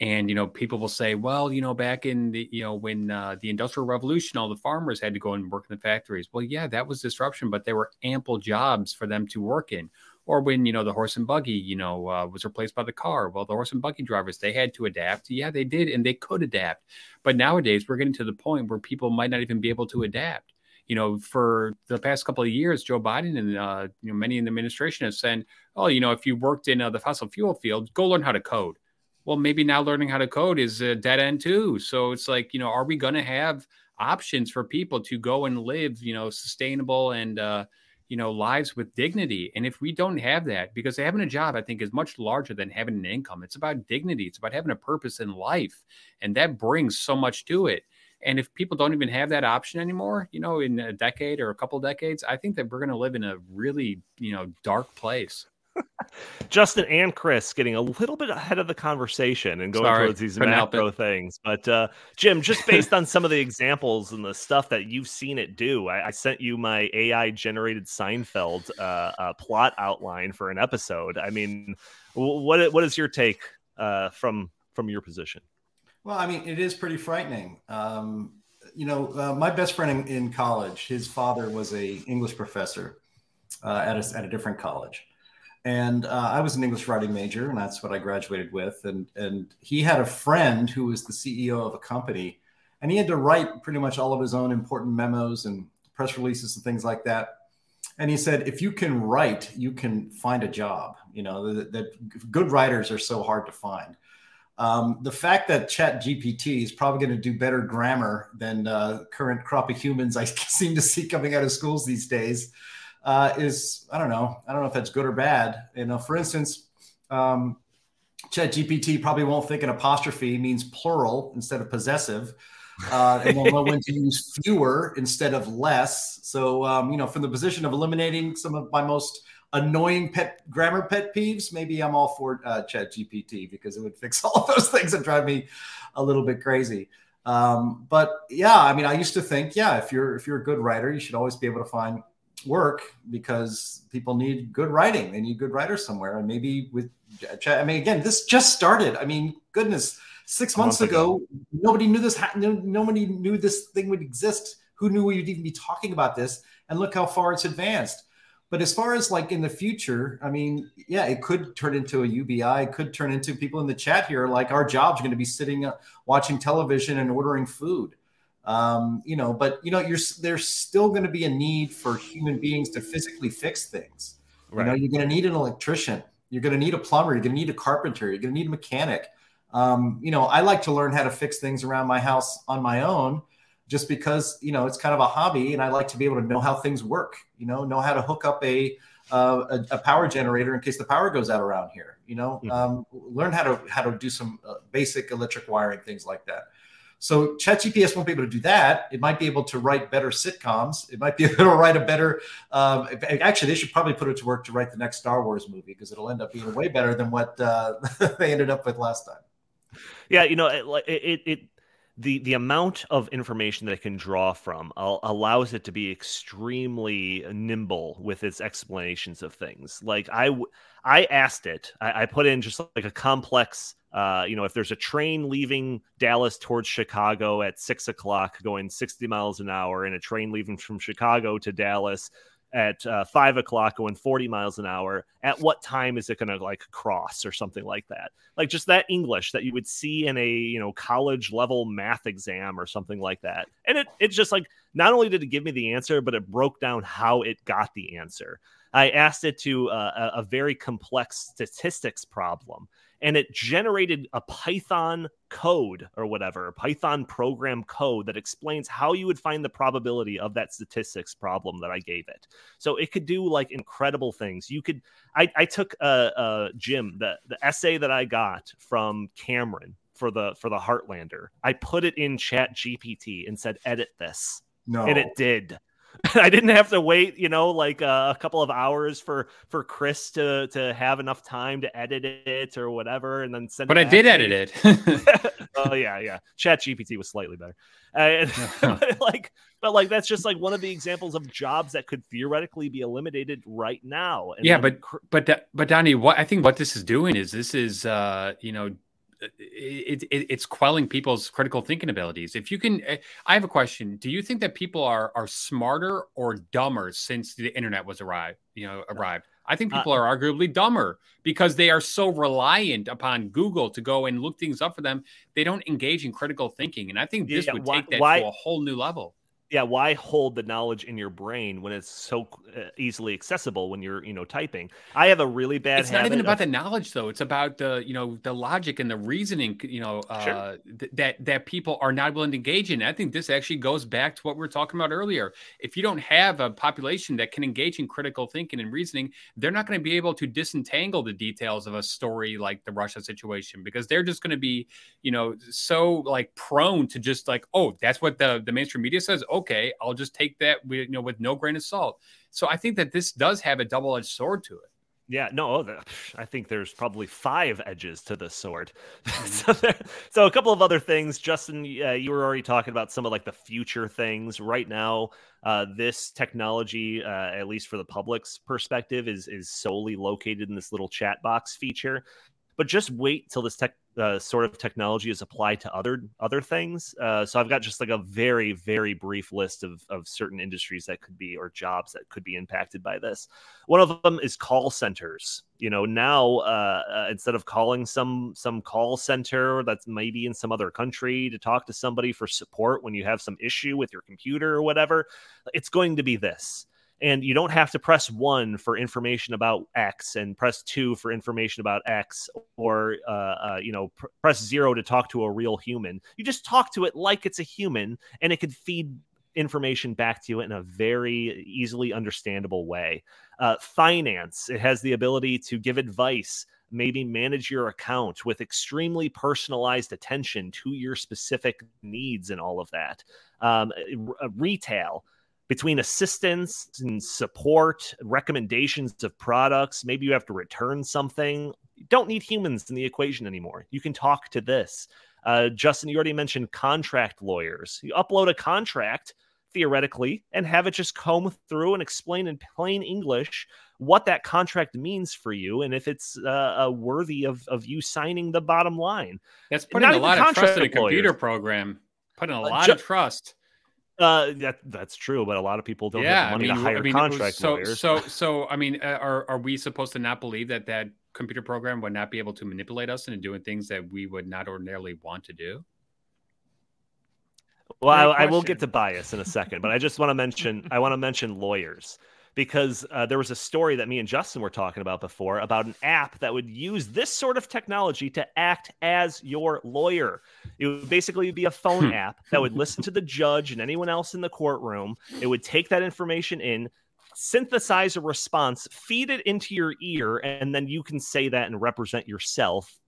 S3: And you know, people will say, well, you know, back in the you know when uh, the Industrial Revolution, all the farmers had to go and work in the factories. Well, yeah, that was disruption, but there were ample jobs for them to work in or when you know the horse and buggy you know uh, was replaced by the car well the horse and buggy drivers they had to adapt yeah they did and they could adapt but nowadays we're getting to the point where people might not even be able to adapt you know for the past couple of years joe biden and uh, you know many in the administration have said oh you know if you worked in uh, the fossil fuel field go learn how to code. Well maybe now learning how to code is a dead end too. So it's like you know are we going to have options for people to go and live you know sustainable and uh, you know lives with dignity? And if we don't have that because having a job i think is much larger than having an income. It's about dignity. It's about having a purpose in life. And that brings so much to it and if people don't even have that option anymore you know in a decade or a couple decades i think that we're going to live in a really you know dark place
S1: Justin and Chris getting a little bit ahead of the conversation and going Sorry, towards these macro things. But uh, Jim, just based on some of the examples and the stuff that you've seen it do, I, I sent you my AI generated Seinfeld uh, uh, plot outline for an episode. I mean, what what is your take uh, from from your position?
S2: Well, I mean, it is pretty frightening. Um, you know, uh, my best friend in, in, college, his father was a English professor uh, at a, at a different college and uh, I was an English writing major, and that's what I graduated with. And and he had a friend who was the CEO of a company, and he had to write pretty much all of his own important memos and press releases and things like that. And he said, if you can write, you can find a job. You know that, that good writers are so hard to find. Um, the fact that Chat GPT is probably going to do better grammar than uh, current crop of humans I seem to see coming out of schools these days uh, is I don't know. I don't know if that's good or bad. You know, for instance, um, Chat GPT probably won't think an apostrophe means plural instead of possessive. Uh, and will know when to use fewer instead of less. So, um, you know, from the position of eliminating some of my most annoying pet grammar pet peeves, maybe I'm all for uh, Chat GPT because it would fix all of those things that drive me a little bit crazy. Um, but yeah, I mean, I used to think, yeah, if you're if you're a good writer, you should always be able to find work because people need good writing. They need good writers somewhere, and maybe with Chat. I mean, again, this just started. I mean, goodness, six months ago, nobody knew this. Nobody knew this thing would exist. Who knew we would even be talking about this? And look how far it's advanced. But as far as like in the future, I mean, yeah, it could turn into a UBI. It could turn into people in the chat here. Like our jobs are going to be sitting uh, watching television and ordering food. Um, you know, but you know, you're there's still going to be a need for human beings to physically fix things. Right. You know, you're going to need an electrician. You're going to need a plumber. You're going to need a carpenter. You're going to need a mechanic. Um, you know, I like to learn how to fix things around my house on my own just because you know it's kind of a hobby and i like to be able to know how things work you know know how to hook up a uh, a, a, power generator in case the power goes out around here you know mm-hmm. um, learn how to how to do some uh, basic electric wiring things like that. So chat gpt won't be able to do that. It might be able to write better sitcoms. It might be able to write a better um, actually they should probably put it to work to write the next star wars movie because it'll end up being way better than what uh, they ended up with last time.
S1: Yeah you know it, it, it the the amount of information that it can draw from allows it to be extremely nimble with its explanations of things. Like I I asked it, I, I put in just like a complex. Uh, you know, if there's a train leaving Dallas towards Chicago at six o'clock, going 60 miles an hour, and a train leaving from Chicago to Dallas at uh, five o'clock going 40 miles an hour at what time is it going to like cross or something like that? Like just that english that you would see in a you know college level math exam or something like that. And it it's just like not only did it give me the answer but it broke down how it got the answer. I asked it to uh, a, a very complex statistics problem and it generated a Python code or whatever, Python program code that explains how you would find the probability of that statistics problem that I gave it. So it could do like incredible things. You could, I, I took a, a Jim, the, the essay that I got from Cameron for the for the Heartlander. I put it in Chat GPT and said, edit this. No. And it did. I didn't have to wait, you know, like uh, a couple of hours for for Chris to to have enough time to edit it or whatever, and then send.
S3: But I did edit
S1: it. oh yeah, yeah. Chat GPT was slightly better. Uh, but like, but like that's just like one of the examples of jobs that could theoretically be eliminated right now.
S3: And yeah, but but but Donnie, what I think what this is doing is this is uh you know it, it, it's quelling people's critical thinking abilities. If you can, eh, I have a question. Do you think that people are are smarter or dumber since the internet was arrived? You know, arrived. I think uh, people uh, are arguably dumber because they are so reliant upon Google to go and look things up for them. They don't engage in critical thinking, and I think this yeah, would why, take that why, to a whole new level
S1: yeah why hold the knowledge in your brain when it's so uh, easily accessible when you're you know typing? I have a really bad
S3: it's not even about of... the knowledge though. It's about the you know the logic and the reasoning you know uh, sure. th- that that people are not willing to engage in. I think this actually goes back to what we were talking about earlier. If you don't have a population that can engage in critical thinking and reasoning they're not going to be able to disentangle the details of a story like the russia situation because they're just going to be you know so like prone to just like oh that's what the the mainstream media says okay, I'll just take that with, you know with no grain of salt. So I think that this does have a double edged sword to it.
S1: Yeah, no, I think there's probably five edges to this sword. Mm-hmm. so, there, so, a couple of other things, Justin. Uh, you were already talking about some of like the future things. Right now, uh, this technology, uh, at least for the public's perspective, is is solely located in this little chat box feature. But just wait till this tech uh, sort of technology is applied to other other things. Uh, so I've got just like a very very brief list of of certain industries that could be or jobs that could be impacted by this. One of them is call centers. You know, now uh, uh instead of calling some some call center that's maybe in some other country to talk to somebody for support when you have some issue with your computer or whatever, it's going to be this and you don't have to press one for information about X and press two for information about X, or uh, uh, you know, pr- press zero to talk to a real human. You just talk to it like it's a human, and it could feed information back to you in a very easily understandable way. Uh, finance, it has the ability to give advice, maybe manage your account with extremely personalized attention to your specific needs and all of that. Um, retail between assistance and support, recommendations of products, maybe you have to return something. You don't need humans in the equation anymore. You can talk to this. Uh, Justin, you already mentioned contract lawyers. You upload a contract theoretically and have it just comb through and explain in plain English what that contract means for you and if it's uh, worthy of, of you signing the bottom line.
S3: That's putting a lot of trust in a computer lawyers. program, putting a uh, lot ju- of trust.
S1: Uh, that that's true, but a lot of people don't yeah, have money I mean, to hire I mean, contract
S3: so,
S1: lawyers.
S3: So, so I mean, uh, are are we supposed to not believe that that computer program would not be able to manipulate us into doing things that we would not ordinarily want to do?
S1: Well, I, I, will get to bias in a second, but I just want to mention I want to mention lawyers because uh, there was a story that me and Justin were talking about before about an app that would use this sort of technology to act as your lawyer. It would basically be a phone hmm. app that would listen to the judge and anyone else in the courtroom. It would take that information in, synthesize a response, feed it into your ear, and then you can say that and represent yourself.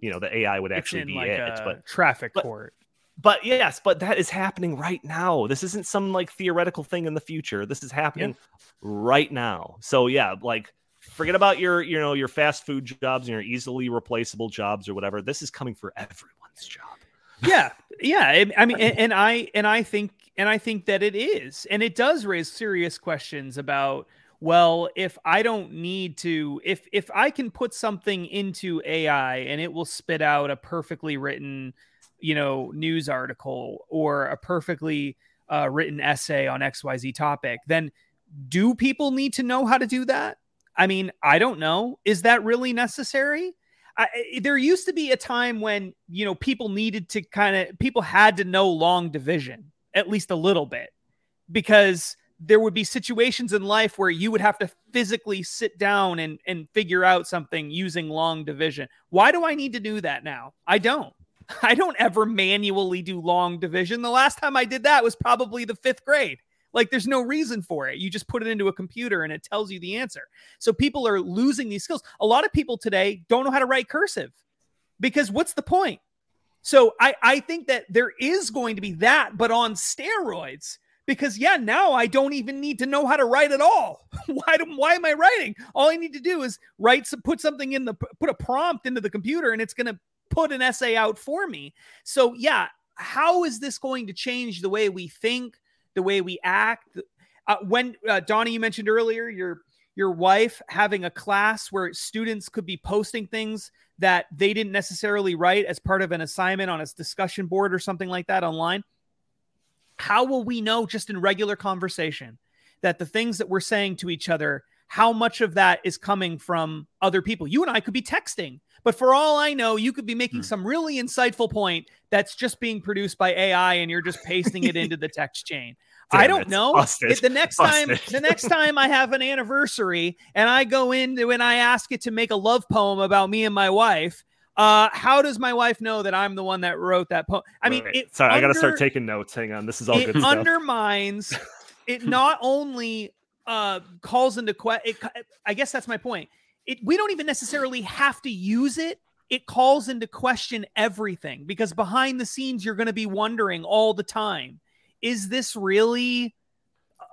S1: You know, the AI would actually be
S4: like
S1: it.
S4: But traffic
S1: but,
S4: court
S1: but yes, but that is happening right now. This isn't some like theoretical thing in the future. This is happening yeah. right now. So yeah, like forget about your you know your fast food jobs and your easily replaceable jobs or whatever. This is coming for everyone's job.
S4: yeah, yeah. I mean, and, and I and I think and I think that it is, and it does raise serious questions about well if i don't need to if if i can put something into ai and it will spit out a perfectly written you know news article or a perfectly uh, written essay on xyz topic then do people need to know how to do that? I mean i don't know. Is that really necessary? I, there used to be a time when you know people needed to kind of people had to know long division at least a little bit because there would be situations in life where you would have to physically sit down and and figure out something using long division. Why do i need to do that now? I don't I don't ever manually do long division. The last time I did that was probably the fifth grade. Like there's no reason for it. You just put it into a computer and it tells you the answer. So people are losing these skills. A lot of people today don't know how to write cursive because what's the point? So I, I think that there is going to be that, but on steroids. Because yeah, now I don't even need to know how to write at all. why do, why am I writing? All I need to do is write some, put something in the put a prompt into the computer and it's going to put an essay out for me. So, yeah, how is this going to change the way we think, the way we act? Uh, when uh, Donnie, you mentioned earlier, your your wife having a class where students could be posting things that they didn't necessarily write as part of an assignment on a discussion board or something like that online. How will we know just in regular conversation that the things that we're saying to each other, how much of that is coming from other people? You and I could be texting but for all I know, you could be making hmm. some really insightful point that's just being produced by AI and you're just pasting it into the text chain. Damn, I don't know. The next busted. time, the next time I have an anniversary and I go into and I ask it to make a love poem about me and my wife, uh, how does my wife know that I'm the one that wrote that poem? I mean,
S1: sorry, under, I got to start taking notes. Hang on, this is all
S4: it
S1: good.
S4: It undermines. it not only uh, calls into question. I guess that's my point it we don't even necessarily have to use it. It calls into question everything because behind the scenes you're going to be wondering all the time is this really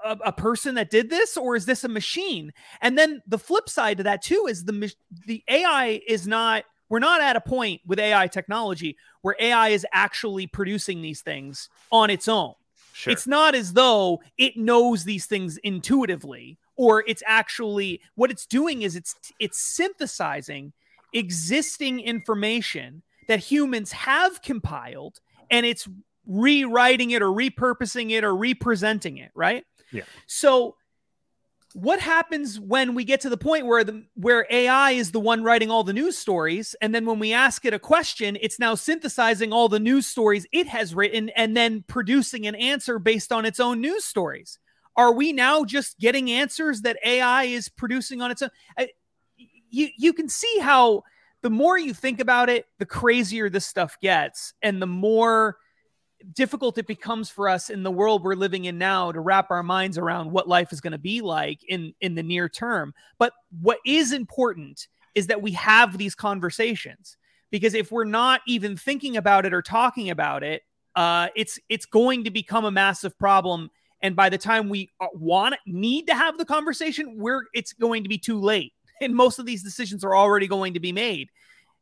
S4: a, a, person that did this or is this a machine? And then the flip side to that too is the the ai is not we're not at a point with ai technology where ai is actually producing these things on its own. Sure. it's not as though it knows these things intuitively or it's actually what it's doing is it's it's synthesizing existing information that humans have compiled and it's rewriting it or repurposing it or representing it right?
S1: Yeah.
S4: So what happens when we get to the point where the where AI is the one writing all the news stories? And then when we ask it a question it's now synthesizing all the news stories it has written and then producing an answer based on its own news stories are we now just getting answers that AI is producing on its own? I, you you can see how the more you think about it, the crazier this stuff gets, and the more difficult it becomes for us in the world we're living in now to wrap our minds around what life is going to be like in in the near term. But what is important is that we have these conversations because if we're not even thinking about it or talking about it, uh, it's it's going to become a massive problem And by the time we uh, want need to have the conversation, we're it's going to be too late. And most of these decisions are already going to be made.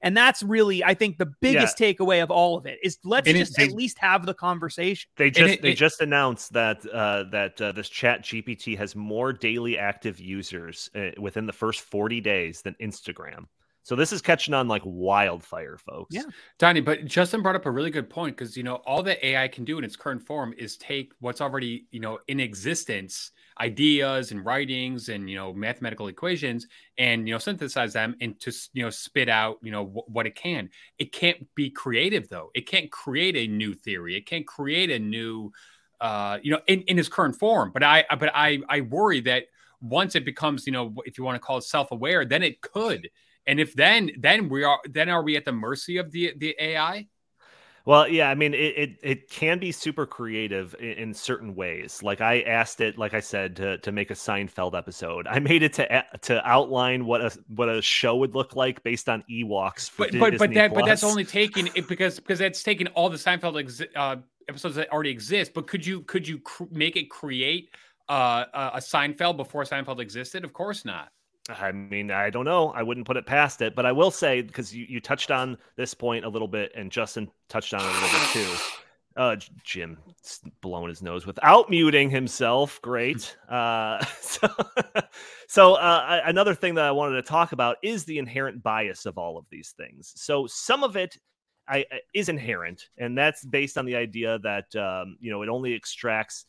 S4: And that's really, I think, the biggest yeah. takeaway of all of it is let's and just it, they, at least have the conversation.
S1: They just it, they it, just announced that uh, that uh, this Chat GPT has more daily active users uh, within the first 40 days than Instagram. So this is catching on like wildfire, folks.
S3: Yeah, Donnie. But Justin brought up a really good point because you know all that AI can do in its current form is take what's already you know in existence ideas and writings and you know mathematical equations and you know synthesize them and to you know spit out you know w- what it can it can't be creative though it can't create a new theory it can't create a new uh you know in, in its current form but i but i i worry that once it becomes you know if you want to call it self-aware then it could and if then then we are then are we at the mercy of the the ai
S1: well, yeah, I mean, it, it, it can be super creative in, in, certain ways. Like I asked it, like I said, to, to make a Seinfeld episode. I made it to to outline what a what a show would look like based on Ewoks.
S3: but but but that Plus. but that's only taking it because because that's taking all the Seinfeld ex, uh, episodes that already exist. But could you could you cr- make it create uh, a Seinfeld before Seinfeld existed? Of course not.
S1: I mean, I don't know. I wouldn't put it past it, but I will say because you, you touched on this point a little bit, and Justin touched on it a little bit too. Uh, Jim blowing his nose without muting himself. Great. Uh, so, so uh, another thing that I wanted to talk about is the inherent bias of all of these things. So some of it I, is inherent, and that's based on the idea that um, you know it only extracts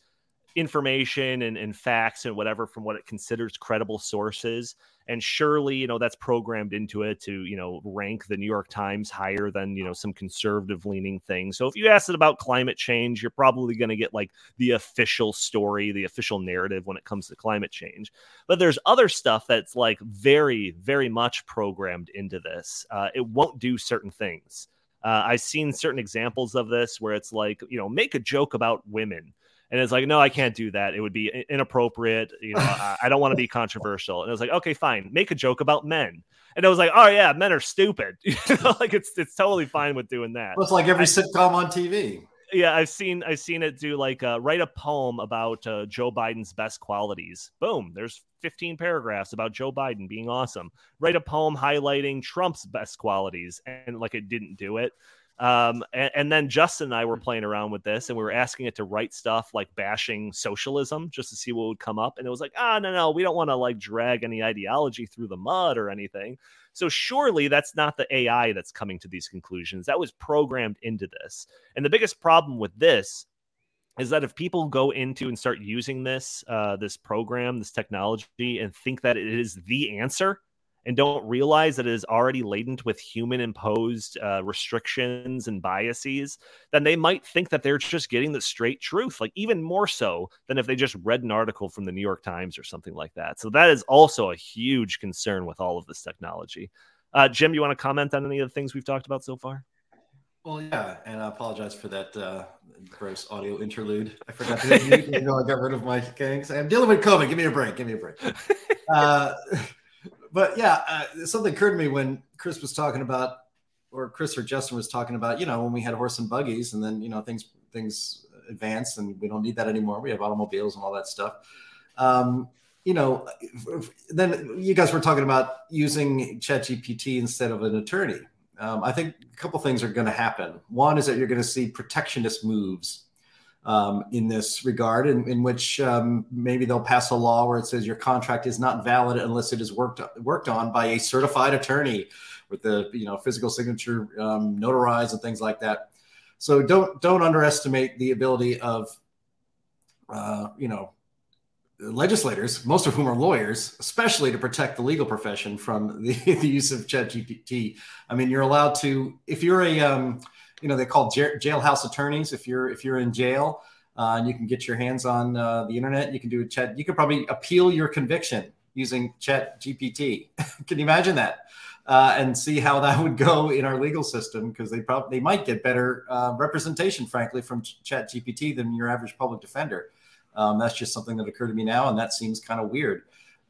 S1: information and, and facts and whatever from what it considers credible sources. And surely you know that's programmed into it to you know rank the new york times higher than you know some conservative leaning thing. So if you ask it about climate change you're probably going to get like the official story the official narrative when it comes to climate change. But there's other stuff that's like very very much programmed into this. Uh, it won't do certain things. Uh, i've seen certain examples of this where it's like you know make a joke about women and it's like, no, I can't do that. It would be inappropriate. You know, I, I don't want to be controversial. And it was like, okay, fine, make a joke about men. And I was like, oh yeah, men are stupid. like it's it's totally fine with doing that.
S2: It's like every I, sitcom on TV.
S1: Yeah, I've seen I've seen it do like uh, write a poem about uh, Joe Biden's best qualities. Boom, there's 15 paragraphs about Joe Biden being awesome. Write a poem highlighting Trump's best qualities, and like it didn't do it. Um, and, and, then Justin and I were playing around with this and we were asking it to write stuff like bashing socialism just to see what would come up. And it was like, ah, oh, no, no, we don't want to like drag any ideology through the mud or anything. So surely that's not the AI that's coming to these conclusions. That was programmed into this. And the biggest problem with this is that if people go into and start using this uh, this program, this technology, and think that it is the answer, and don't realize that it is already laden with human imposed uh, restrictions and biases, then they might think that they're just getting the straight truth, like even more so than if they just read an article from the New York Times or something like that. So that is also a huge concern with all of this technology. Uh, Jim, you want to comment on any of the things we've talked about so far?
S2: Well, yeah, and I apologize for that uh, gross audio interlude. I forgot to mute. you know, I got rid of my gangs. I'm dealing with COVID. Give me a break. Give me a break. Uh, but yeah, uh, something occurred to me when Chris was talking about, or Chris or Justin was talking about, you know, when we had horse and buggies, and then you know things things advanced, and we don't need that anymore. We have automobiles and all that stuff. Um, you know, then you guys were talking about using ChatGPT instead of an attorney. Um, I think a couple things are going to happen. One is that you're going to see protectionist moves um, in this regard, in, in which um, maybe they'll pass a law where it says your contract is not valid unless it is worked worked on by a certified attorney with the you know physical signature um, notarized and things like that. So don't don't underestimate the ability of uh, you know legislators, most of whom are lawyers, especially to protect the legal profession from the, the use of ChatGPT. I mean, you're allowed to if you're a um, you know they call jailhouse attorneys. If you're if you're in jail uh, and you can get your hands on uh, the internet, you can do a chat. You could probably appeal your conviction using Chat GPT. can you imagine that? Uh, and see how that would go in our legal system because they probably they might get better uh, representation, frankly, from Chat GPT than your average public defender. Um, that's just something that occurred to me now, and that seems kind of weird.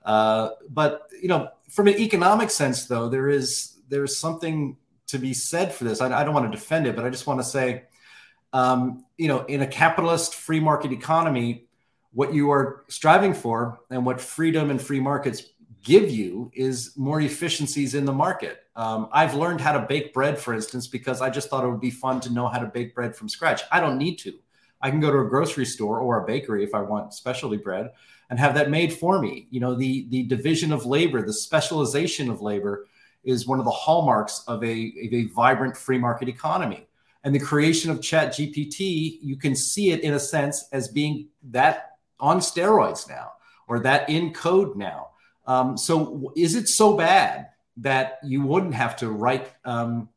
S2: Uh, but you know, from an economic sense, though, there is there's something to be said for this. I, I don't want to defend it, but I just want to say, um, you know, in a capitalist free market economy, what you are striving for and what freedom and free markets give you is more efficiencies in the market. Um, I've learned how to bake bread, for instance, because I just thought it would be fun to know how to bake bread from scratch. I don't need to. I can go to a grocery store or a bakery if I want specialty bread and have that made for me. You know, the the division of labor, the specialization of labor is one of the hallmarks of a, of a vibrant free market economy. And the creation of Chat GPT, you can see it in a sense as being that on steroids now, or that in code now. Um, so is it so bad that you wouldn't have to write? Um,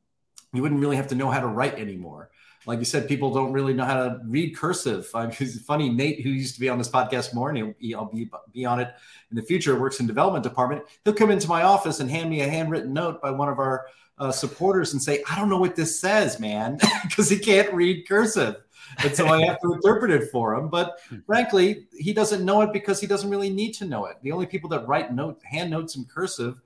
S2: you wouldn't really have to know how to write anymore. Like you said, people don't really know how to read cursive. I mean, it's funny. Nate, who used to be on this podcast more, and he'll, be be on it in the future, works in development department. He'll come into my office and hand me a handwritten note by one of our uh, supporters and say, "I don't know what this says, man," because he can't read cursive and so I have to interpret it for him. But frankly, he doesn't know it because he doesn't really need to know it. The only people that write note hand notes in cursive,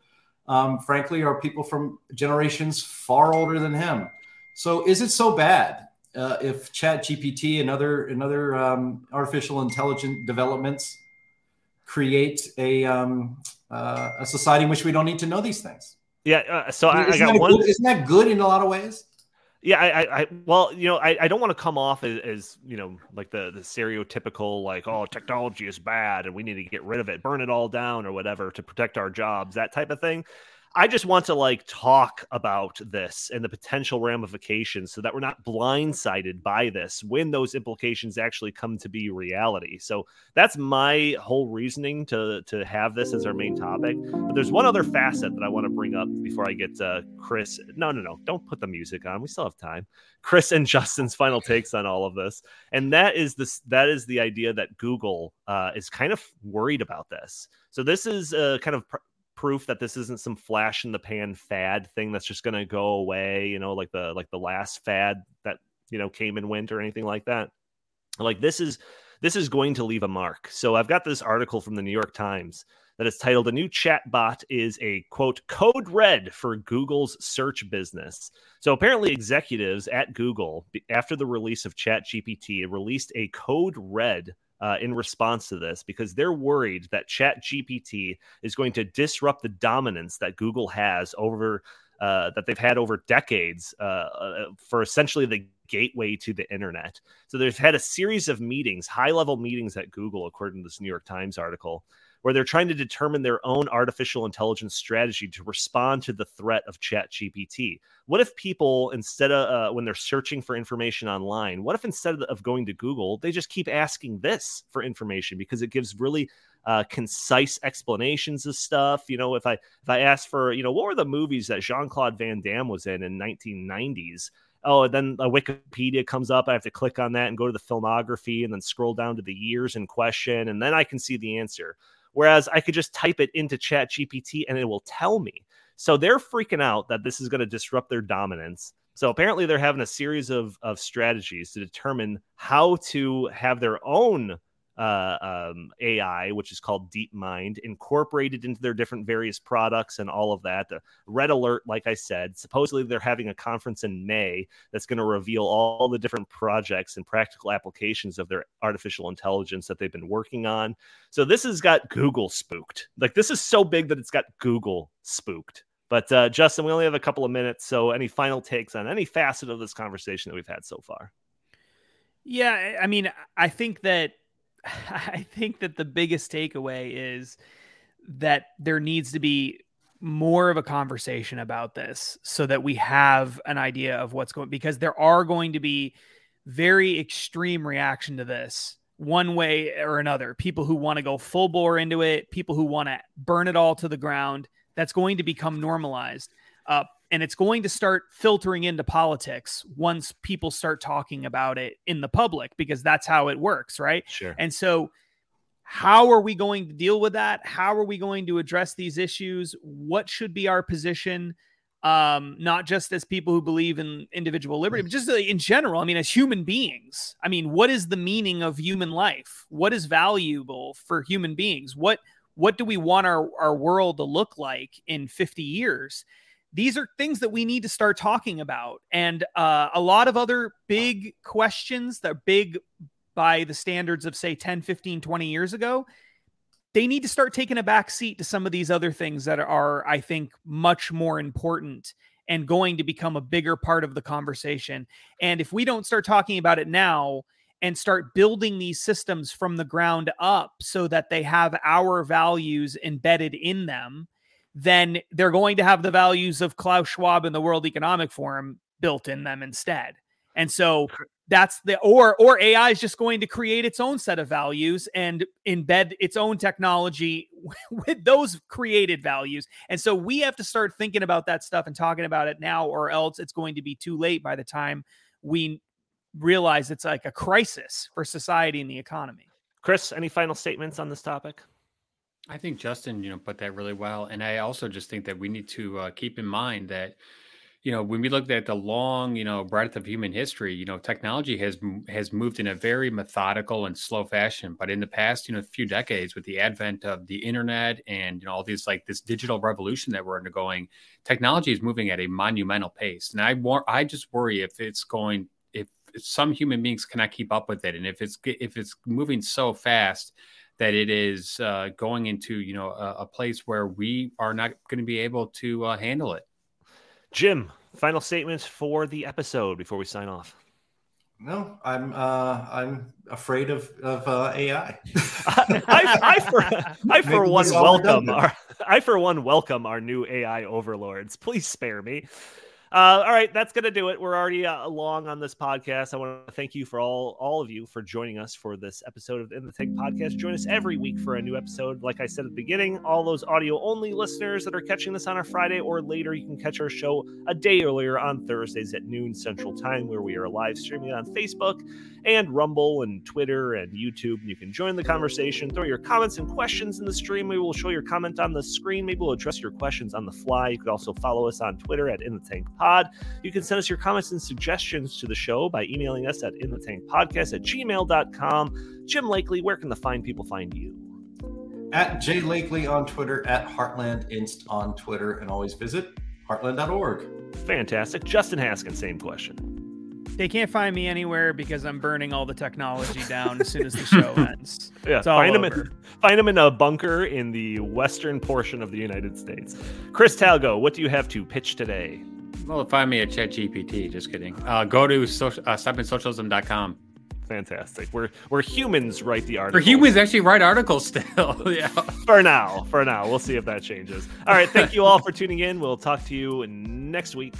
S2: um, frankly, are people from generations far older than him. So is it so bad uh, if Chat GPT and other and other um, artificial intelligent developments create a um, uh, a society in which we don't need to know these things?
S1: Yeah. Uh, so I, I got one.
S2: Good, isn't that good in a lot of ways?
S1: Yeah, I, I, well, you know, I, I don't want to come off as, as, you know, like the the stereotypical like, oh, technology is bad and we need to get rid of it, burn it all down or whatever to protect our jobs, that type of thing. I just want to like talk about this and the potential ramifications so that we're not blindsided by this when those implications actually come to be reality. So that's my whole reasoning to to have this as our main topic. But there's one other facet that I want to bring up before I get uh, Chris. No, no, no, don't put the music on. We still have time. Chris and Justin's final takes on all of this, and that is this. That is the idea that Google uh, is kind of worried about this. So this is uh, kind of pr- proof that this isn't some flash in the pan fad thing that's just going to go away you know like the like the last fad that you know came and went or anything like that. Like this is this is going to leave a mark. So i've got this article from the new york times that is titled a new chatbot is a quote code red for google's search business. So apparently executives at google after the release of chat gpt released a code red uh, in response to this because they're worried that Chat GPT is going to disrupt the dominance that Google has over uh, that they've had over decades uh, uh, for essentially the gateway to the internet. So they've had a series of meetings, high level meetings at Google, according to this New York Times article, where they're trying to determine their own artificial intelligence strategy to respond to the threat of chat gpt what if people instead of uh, when they're searching for information online what if instead of going to google they just keep asking this for information because it gives really uh, concise explanations of stuff you know if i if i ask for you know what were the movies that jean-claude van damme was in in 1990s oh, then a Wikipedia comes up. I have to click on that and go to the filmography and then scroll down to the years in question, and then I can see the answer. Whereas I could just type it into Chat GPT and it will tell me. So they're freaking out that this is going to disrupt their dominance. So apparently they're having a series of, of strategies to determine how to have their own uh, um, AI, which is called DeepMind, incorporated into their different various products and all of that. The Red Alert, like I said, supposedly they're having a conference in May that's going to reveal all the different projects and practical applications of their artificial intelligence that they've been working on. So this has got Google spooked. Like this is so big that it's got Google spooked. But uh, Justin, we only have a couple of minutes. So any final takes on any facet of this conversation that we've had so far?
S4: Yeah, I mean, I think that I think that the biggest takeaway is that there needs to be more of a conversation about this so that we have an idea of what's going because there are going to be very extreme reaction to this one way or another. People who want to go full bore into it people who want to burn it all to the ground that's going to become normalized uh, and it's going to start filtering into politics once people start talking about it in the public because that's how it works right?
S1: Sure.
S4: And so how are we going to deal with that? How are we going to address these issues? What should be our position um not just as people who believe in individual liberty but just in general i mean as human beings i mean what is the meaning of human life? What is valuable for human beings? What what do we want our, our world to look like in 50 years these are things that we need to start talking about. And uh, a lot of other big questions that are big by the standards of say 10 15 20 years ago they need to start taking a back seat to some of these other things that are i think much more important and going to become a bigger part of the conversation. And if we don't start talking about it now and start building these systems from the ground up so that they have our values embedded in them then they're going to have the values of Klaus Schwab and the World Economic Forum built in them instead. And so that's the or or AI is just going to create its own set of values and embed its own technology with those created values. And so we have to start thinking about that stuff and talking about it now, or else it's going to be too late by the time we realize it's like a crisis for society and the economy.
S1: Chris, any final statements on this topic?
S3: I think Justin, you know, put that really well, and I also just think that we need to uh, keep in mind that, you know, when we look at the long, you know, breadth of human history, you know, technology has has moved in a very methodical and slow fashion. But in the past, you know, a few decades, with the advent of the internet and you know all these like this digital revolution that we're undergoing, technology is moving at a monumental pace, and I war- I just worry if it's going if some human beings cannot keep up with it, and if it's if it's moving so fast that it is uh, going into you know a, a, place where we are not going to be able to uh, handle it.
S1: Jim, final statements for the episode before we sign off.
S2: No, I'm uh, I'm afraid of of uh, AI.
S1: I, I, I, for I for one welcome our I for one welcome our new AI overlords. Please spare me. Uh, all right, that's going to do it. We're already uh, long on this podcast. I want to thank you for all all of you for joining us for this episode of the In the podcast. Join us every week for a new episode. Like I said at the beginning, all those audio only listeners that are catching this on a Friday or later, you can catch our show a day earlier on Thursdays at noon Central Time, where we are live streaming on Facebook and Rumble and Twitter and YouTube. And you can join the conversation, throw your comments and questions in the stream. Maybe we'll show your comment on the screen. Maybe we'll address your questions on the fly. You could also follow us on Twitter at In the Tank Pod. You can send us your comments and suggestions to the show by emailing us at inthetankpodcast at gmail.com. Jim Lakely, where can the fine people find you?
S2: At Jay Lakely on Twitter, at Heartland Inst on Twitter, and always visit heartland.org.
S1: Fantastic. Justin Haskins, same question.
S4: They can't find me anywhere because I'm burning all the technology down as soon as the show ends.
S1: Yeah, find him, in, find him in a bunker in the western portion of the United States. Chris Talgo, what do you have to pitch today?
S3: Well, find me at ChatGPT. Just kidding. Uh, go to social, uh, stoppingsocialism.com.
S1: Fantastic. We're we're humans write the articles.
S3: For humans actually write articles still. yeah.
S1: For now. For now. We'll see if that changes. All right. Thank you all for tuning in. We'll talk to you next week.